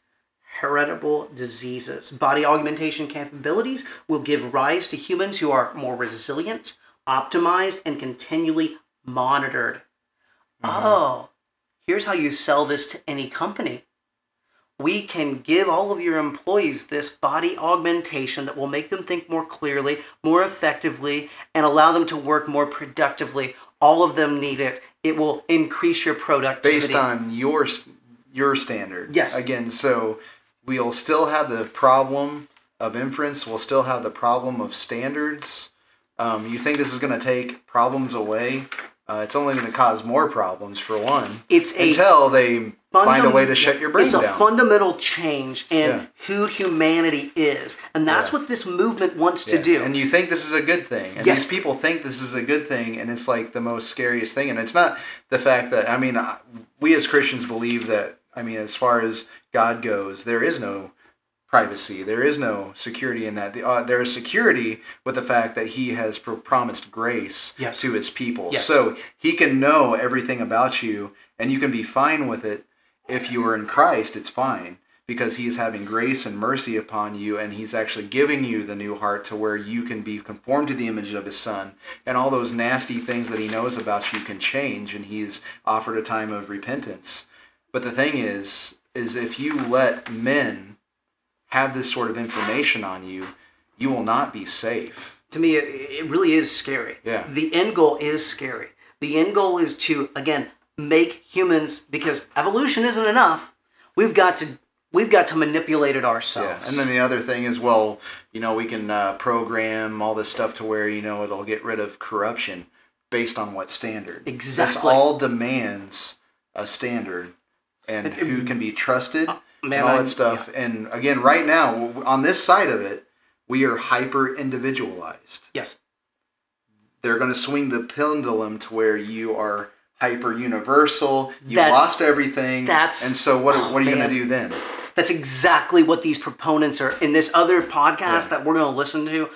heritable diseases. Body augmentation capabilities will give rise to humans who are more resilient, optimized, and continually monitored. Mm-hmm. Oh, here's how you sell this to any company. We can give all of your employees this body augmentation that will make them think more clearly, more effectively, and allow them to work more productively. All of them need it. It will increase your productivity. based on your your standard. Yes. Again, so we'll still have the problem of inference. We'll still have the problem of standards. Um, you think this is going to take problems away? Uh, it's only going to cause more problems for one. It's a until they find a way to shut your brain it's down. a fundamental change in Yeah. who humanity is, and that's Yeah. what this movement wants Yeah. to do. And you think this is a good thing. And Yes. these people think this is a good thing, and it's like the most scariest thing. And it's not the fact that, I mean, we as Christians believe that, I mean, as far as God goes, there is no privacy, there is no security in that. The, uh, there is security with the fact that He has pro- promised grace Yes. to His people. Yes. So He can know everything about you, and you can be fine with it. If you are in Christ, it's fine because he is having grace and mercy upon you and he's actually giving you the new heart to where you can be conformed to the image of his son and all those nasty things that he knows about you can change and he's offered a time of repentance but the thing is is if you let men have this sort of information on you you will not be safe to me, it, it really is scary. Yeah. The end goal is scary. The end goal is to again make humans because evolution isn't enough. We've got to we've got to manipulate it ourselves. yeah and then the other thing is well you know we can uh, program all this stuff to where you know it'll get rid of corruption based on what standard Exactly. this all demands a standard and who can be trusted Uh, man, and all that stuff and again right now on this side of it we are hyper individualized yes. they're going to swing the pendulum to where you are hyper universal you That's- lost everything that's- and so what, oh, what are you going to do then That's exactly what these proponents are in this other podcast Yeah. that we're going to listen to.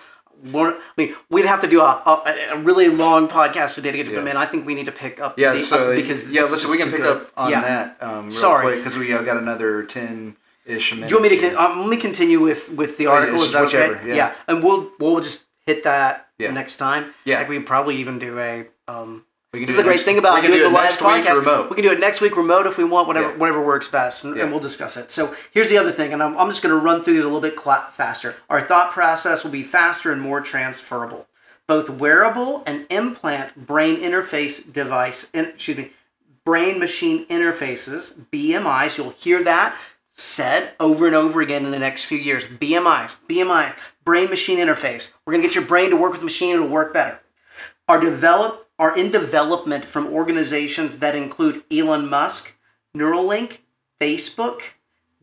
We're, I mean, we'd have to do a, a, a really long podcast today to get to them Yeah. in. I think we need to pick up. Yeah, the, so uh, because yeah, listen, we can pick good. up on Yeah. that um, real Sorry. because we got another ten ish minutes. Do you want me to con- um, let me continue with with the yeah, article? it's Is that whichever, okay? yeah. and we'll we'll just hit that Yeah. next time. Yeah. like we probably even do a. Um, this is the great next- thing about doing do the live podcast. remote. We can do it next week remote if we want, whatever Yeah. whatever works best, and, Yeah. and we'll discuss it. So here's the other thing, and I'm, I'm just going to run through these a little bit cla faster. Our thought process will be faster and more transferable. Both wearable and implant brain interface device, in, excuse me, brain machine interfaces (BMIs). You'll hear that said over and over again in the next few years. BMIs, BMI, brain machine interface. We're gonna get your brain to work with the machine; it'll work better are develop are in development from organizations that include Elon Musk, Neuralink, Facebook,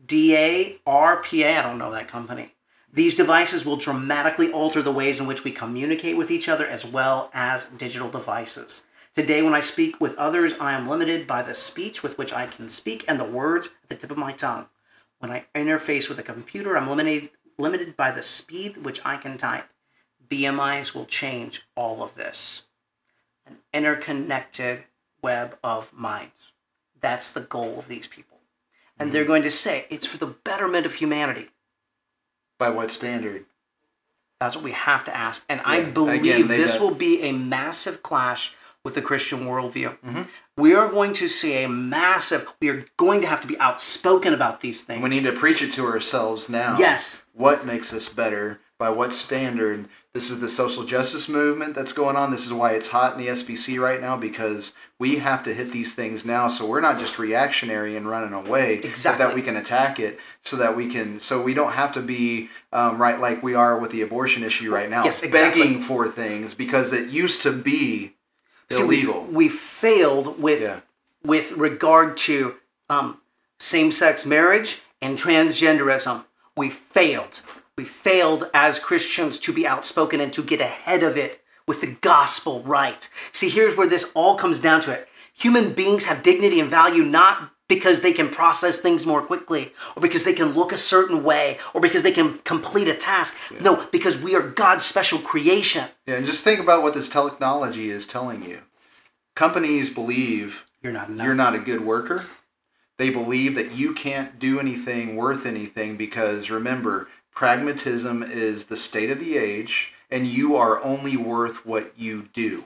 DA, RPA. I don't know that company. These devices will dramatically alter the ways in which we communicate with each other as well as digital devices. Today, when I speak with others, I am limited by the speech with which I can speak and the words at the tip of my tongue. When I interface with a computer, I'm limited, limited by the speed which I can type. BMIs will change all of this. An interconnected web of minds. That's the goal of these people. And they're going to say it's for the betterment of humanity. By what standard? That's what we have to ask. And I believe Again, this will be a massive clash with the Christian worldview. Mm-hmm. We are going to see a massive, we are going to have to be outspoken about these things. We need to preach it to ourselves now. Yes. What makes us better? By what standard this is the social justice movement that's going on. This is why it's hot in the SBC right now because we have to hit these things now. So we're not just reactionary and running away. but Exactly. That we can attack it so that we can, so we don't have to be um, right like we are with the abortion issue right now, Yes, exactly. begging for things because it used to be See, we- illegal. We, failed with Yeah. with regard to um, same-sex marriage and transgenderism. We failed. We failed as Christians to be outspoken and to get ahead of it with the gospel right. See, here's where this all comes down to it. Human beings have dignity and value not because they can process things more quickly or because they can look a certain way or because they can complete a task. No, because we are God's special creation. Yeah, and just think about what this technology is telling you. Companies believe You're not enough. you're not a good worker. They believe that you can't do anything worth anything because remember, pragmatism is the state of the age, and you are only worth what you do.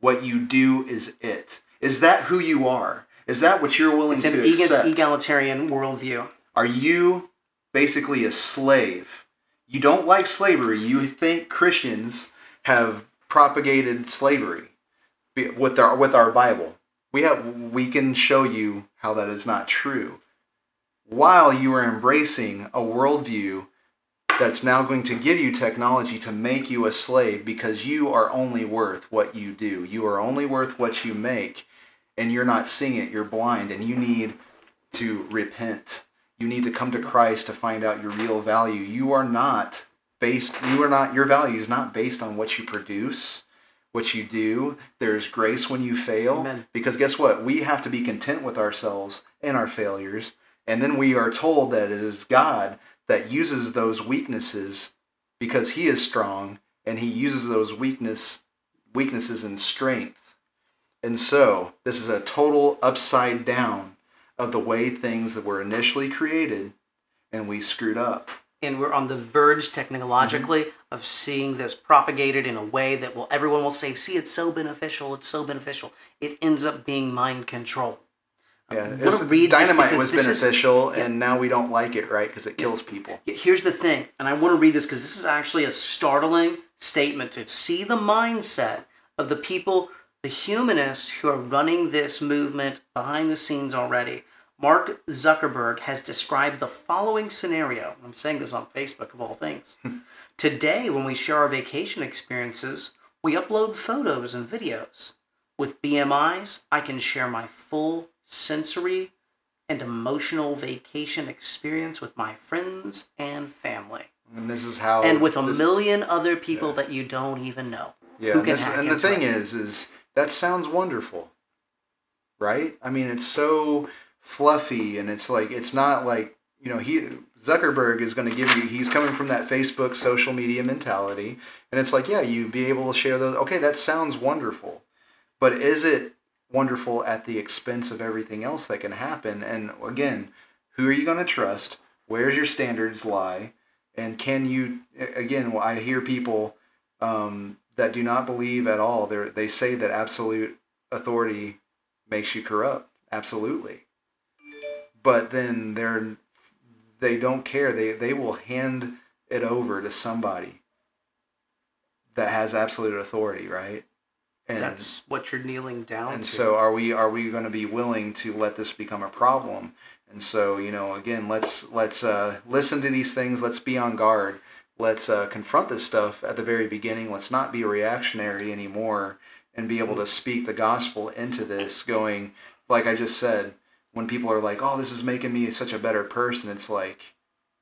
What you do is it. Is that who you are? Is that what you're willing to do? It's an to ega- accept? egalitarian worldview. Are you basically a slave? You don't like slavery. You think Christians have propagated slavery with our with our Bible. We have we can show you how that is not true. While you are embracing a worldview that's now going to give you technology to make you a slave because you are only worth what you do. You are only worth what you make, and you're not seeing it. You're blind, and you need to repent. You need to come to Christ to find out your real value. You are not based, you are not, your value is not based on what you produce, what you do. There's grace when you fail. Amen. Because guess what? We have to be content with ourselves and our failures. And then we are told that it is God that uses those weaknesses because he is strong and he uses those weakness weaknesses in strength. And so, this is a total upside down of the way things that were initially created and we screwed up. And we're on the verge technologically Mm-hmm. of seeing this propagated in a way that will everyone will say, see, it's so beneficial, it's so beneficial. It ends up being mind control. Yeah, it's- read dynamite was this is- beneficial, and now we don't like it, right? Because it kills people. Here's the thing, and I want to read this because this is actually a startling statement to see the mindset of the people, the humanists who are running this movement behind the scenes already. Mark Zuckerberg has described the following scenario. I'm saying this on Facebook of all things. Hmm. Today, when we share our vacation experiences, we upload photos and videos. With BMIs, I can share my full sensory and emotional vacation experience with my friends and family. And this is how. and with a this- million other people that you don't even know. Yeah, and, this- and the thing it. is, is that sounds wonderful, right? I mean, it's so fluffy, and it's like it's not like you know he Zuckerberg is going to give you. He's coming from that Facebook social media mentality, and it's like yeah, you be able to share those. Okay, that sounds wonderful, but is it wonderful at the expense of everything else that can happen? And again, who are you going to trust? Where's your standards lie? And can you again? I hear people um, that do not believe at all. They they say that absolute authority makes you corrupt. Absolutely. But then they're they don't care. They they will hand it over to somebody that has absolute authority, right? And That's what you're kneeling down and to. so are we are we going to be willing to let this become a problem? And so, you know, again, let's let's uh, listen to these things. Let's be on guard. Let's uh, confront this stuff at the very beginning. Let's not be reactionary anymore and be able to speak the gospel into this. Going like I just said, when people are like, "Oh, this is making me such a better person," it's like,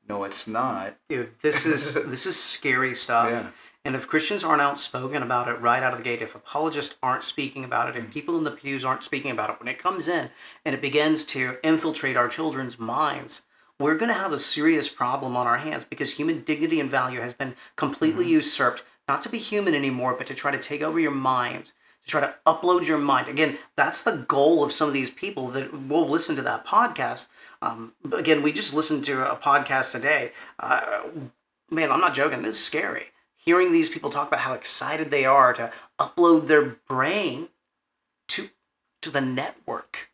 no, it's not. Dude, this is this is scary stuff. Yeah. And if Christians aren't outspoken about it right out of the gate, if apologists aren't speaking about it, if people in the pews aren't speaking about it, when it comes in and it begins to infiltrate our children's minds, we're going to have a serious problem on our hands because human dignity and value has been completely Mm-hmm. usurped, not to be human anymore, but to try to take over your mind, to try to upload your mind. Again, that's the goal of some of these people that will listen to that podcast. Um, again, we just listened to a podcast today. Uh, man, I'm not joking. This is scary. Hearing these people talk about how excited they are to upload their brain to to the network,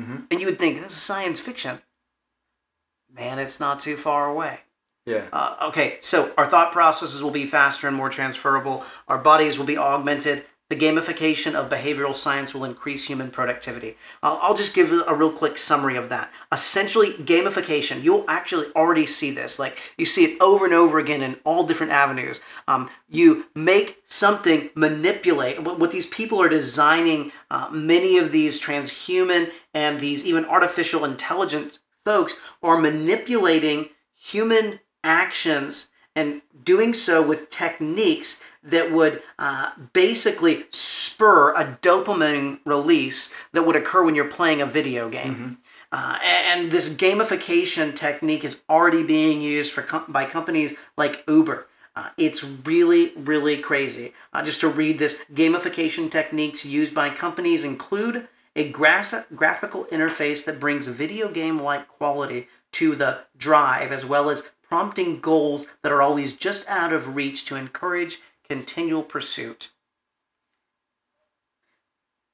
Mhm. and you would think this is science fiction. Man, it's not too far away. Yeah. Uh, okay, so our thought processes will be faster and more transferable. Our bodies will be augmented. The gamification of behavioral science will increase human productivity. I'll, I'll just give a real quick summary of that. Essentially, gamification, you'll actually already see this. Like, you see it over and over again in all different avenues. Um, you make something manipulate. What, what these people are designing, uh, many of these transhuman and these even artificial intelligence folks are manipulating human actions and doing so with techniques that would uh, basically spur a dopamine release that would occur when you're playing a video game. Uh, and this gamification technique is already being used for com- by companies like Uber. Uh, it's really, really crazy. Uh, just to read this, gamification techniques used by companies include a gra- graphical interface that brings video game like quality to the drive, as well as prompting goals that are always just out of reach to encourage continual pursuit.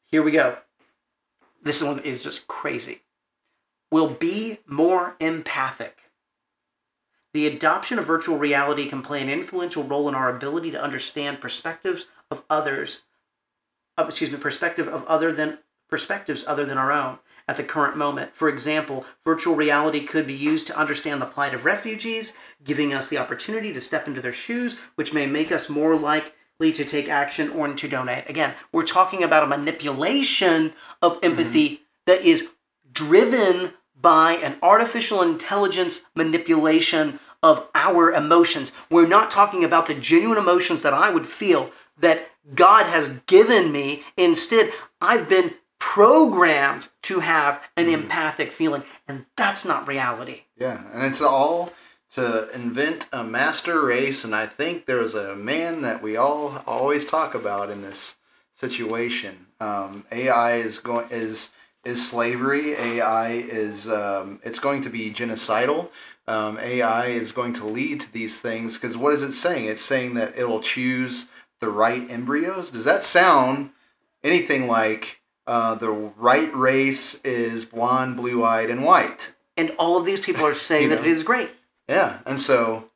Here we go. This one is just crazy. Will be more empathic. The adoption of virtual reality can play an influential role in our ability to understand perspectives of others, uh, excuse me, perspective of other than perspectives other than our own at the current moment. For example, virtual reality could be used to understand the plight of refugees, giving us the opportunity to step into their shoes, which may make us more likely to take action or to donate. Again, we're talking about a manipulation of mm-hmm. empathy that is driven by an artificial intelligence manipulation of our emotions. We're not talking about the genuine emotions that I would feel that God has given me. Instead, I've been programmed to have an empathic feeling, and that's not reality. Yeah, and it's all to invent a master race, and I think there's a man that we all always talk about in this situation. Um, AI is going is is slavery. AI is um, it's going to be genocidal. Um, AI is going to lead to these things because what is it saying? It's saying that it will choose the right embryos. Does that sound anything like uh, the right race is blonde, blue eyed, and white? And all of these people are saying You that know. it is great. Yeah, and so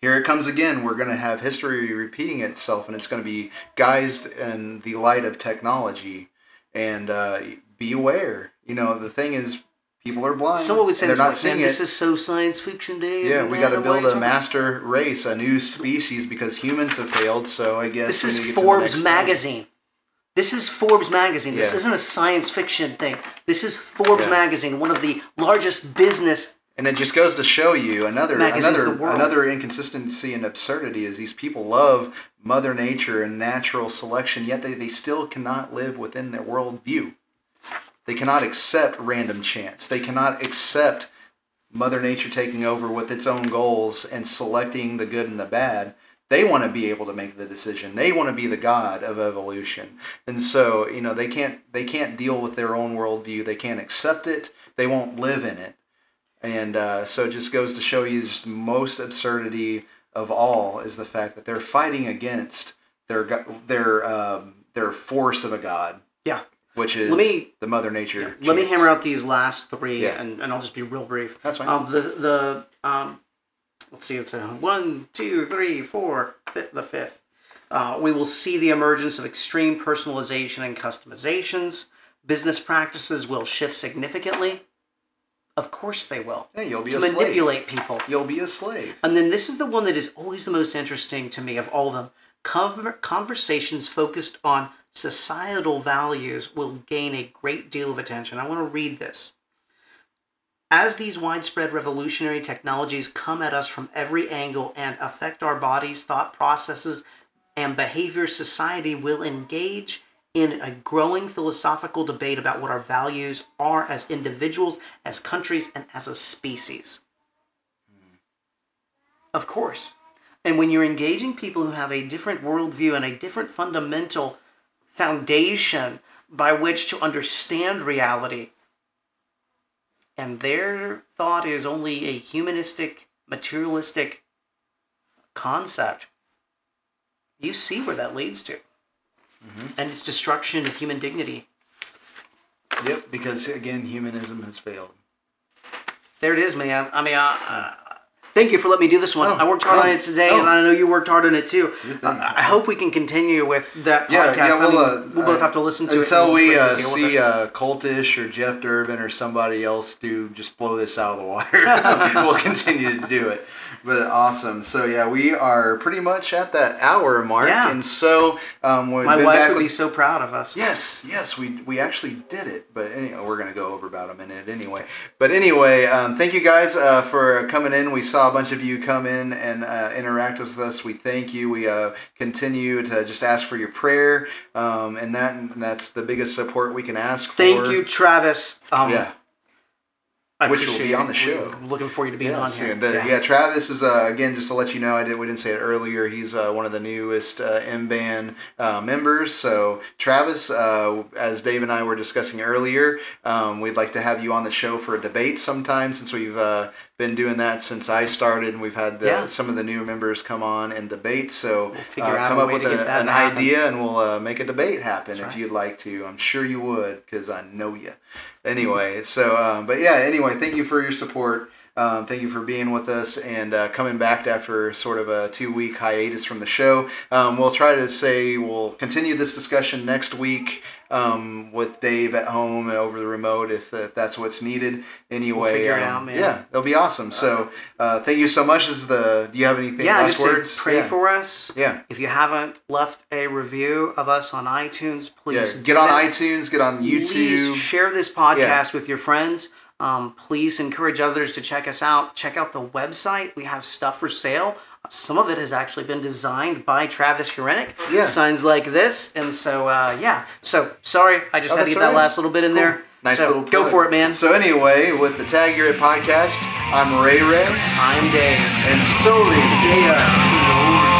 here it comes again. We're going to have history repeating itself, and it's going to be guised in the light of technology. And uh, be aware. You know, the thing is, people are blind. Someone would say they're this, not like, seeing this is so science fiction, day. yeah, we got to build a master race, a new species, because humans have failed. So I guess This is need to get to the Forbes magazine. thing. This is Forbes magazine. This Yeah. isn't a science fiction thing. This is Forbes Yeah. magazine, one of the largest business. And it just goes to show you another another another inconsistency and absurdity is these people love Mother Nature and natural selection, yet they, they still cannot live within their worldview. They cannot accept random chance. They cannot accept Mother Nature taking over with its own goals and selecting the good and the bad. They want to be able to make the decision. They want to be the god of evolution, and so you know they can't they can't deal with their own worldview. They can't accept it. They won't live in it. And uh, so it just goes to show you just the most absurdity of all is the fact that they're fighting against their their um, their force of a god, Yeah. which is Let me- the Mother Nature. Let me hammer out these last three, Yeah. and, and I'll just be real brief. That's fine. Um, the the um, let's see, it's a one, two, three, four, fifth, the fifth. Uh, we will see the emergence of extreme personalization and customizations. Business practices will shift significantly. Of course, they will. Yeah, you'll be to a slave. manipulate people. You'll be a slave. And then this is the one that is always the most interesting to me of all of them. Conver- conversations focused on societal values will gain a great deal of attention. I want to read this. As these widespread revolutionary technologies come at us from every angle and affect our bodies, thought processes, and behavior, society will engage in a growing philosophical debate about what our values are as individuals, as countries, and as a species. Hmm. Of course. And when you're engaging people who have a different worldview and a different fundamental foundation by which to understand reality, and their thought is only a humanistic, materialistic concept, you see where that leads to. And it's destruction of human dignity. Yep, because again, humanism has failed. There it is, man. I mean, I, uh, thank you for letting me do this one. Oh, I worked hard no, on it today, no. and I know you worked hard on it too. Uh. I hope we can continue with that Yeah, podcast. yeah, I we'll, mean, uh, we'll both have to listen to it until we uh, see uh, Cultish or Jeff Durbin or somebody else do just blow this out of the water. we'll continue to do it. But awesome. So yeah, we are pretty much at that hour mark, Yeah. and so um, we've My been wife back would with be so proud of us. Yes, yes, we we actually did it, but anyway, we're gonna go over about a minute anyway. But anyway, um, thank you guys uh, for coming in. We saw a bunch of you come in and uh, interact with us. We thank you. We uh, continue to just ask for your prayer, um, and that and that's the biggest support we can ask for. Thank you, Travis. Um, Yeah. I Which will be on the show. Looking for you to be Yeah, on here. the- yeah. Travis is uh, again just to let you know. I did we didn't say it earlier. He's uh, one of the newest uh, M band uh, members. So Travis, uh, as Dave and I were discussing earlier, um, we'd like to have you on the show for a debate sometime since we've uh, been doing that since I started, and we've had the, Yeah. some of the new members come on and debate. So figure uh, come up with a- an to happen. idea, and we'll uh, make a debate happen if right. you'd like to. I'm sure you would because I know you. Anyway, so um, but yeah. Anyway, thank you for your support. Um, thank you for being with us and uh, coming back after sort of a two week hiatus from the show. Um, we'll try to say we'll continue this discussion next week um, with Dave at home and over the remote if, if that's what's needed. Anyway, we'll figure it um, out, man. Yeah, that'll be awesome. So uh, thank you so much. Is the. Do you have anything? Yeah, last words? pray yeah. for us. Yeah. If you haven't left a review of us on iTunes, Yeah, please get do on it. iTunes, get on YouTube. Please YouTube. share this podcast with your friends. Um, please encourage others to check us out. Check out the website. We have stuff for sale. Some of it has actually been designed by Travis Hurenick. Yeah. Signs like this. And so, uh, yeah. So, sorry, I just Oh, had to get that right. last little bit in there. Nice so, little go plug. for it, man. So anyway, with the Tag Your It podcast, I'm Ray Ray, I'm Dave. and solely Yeah.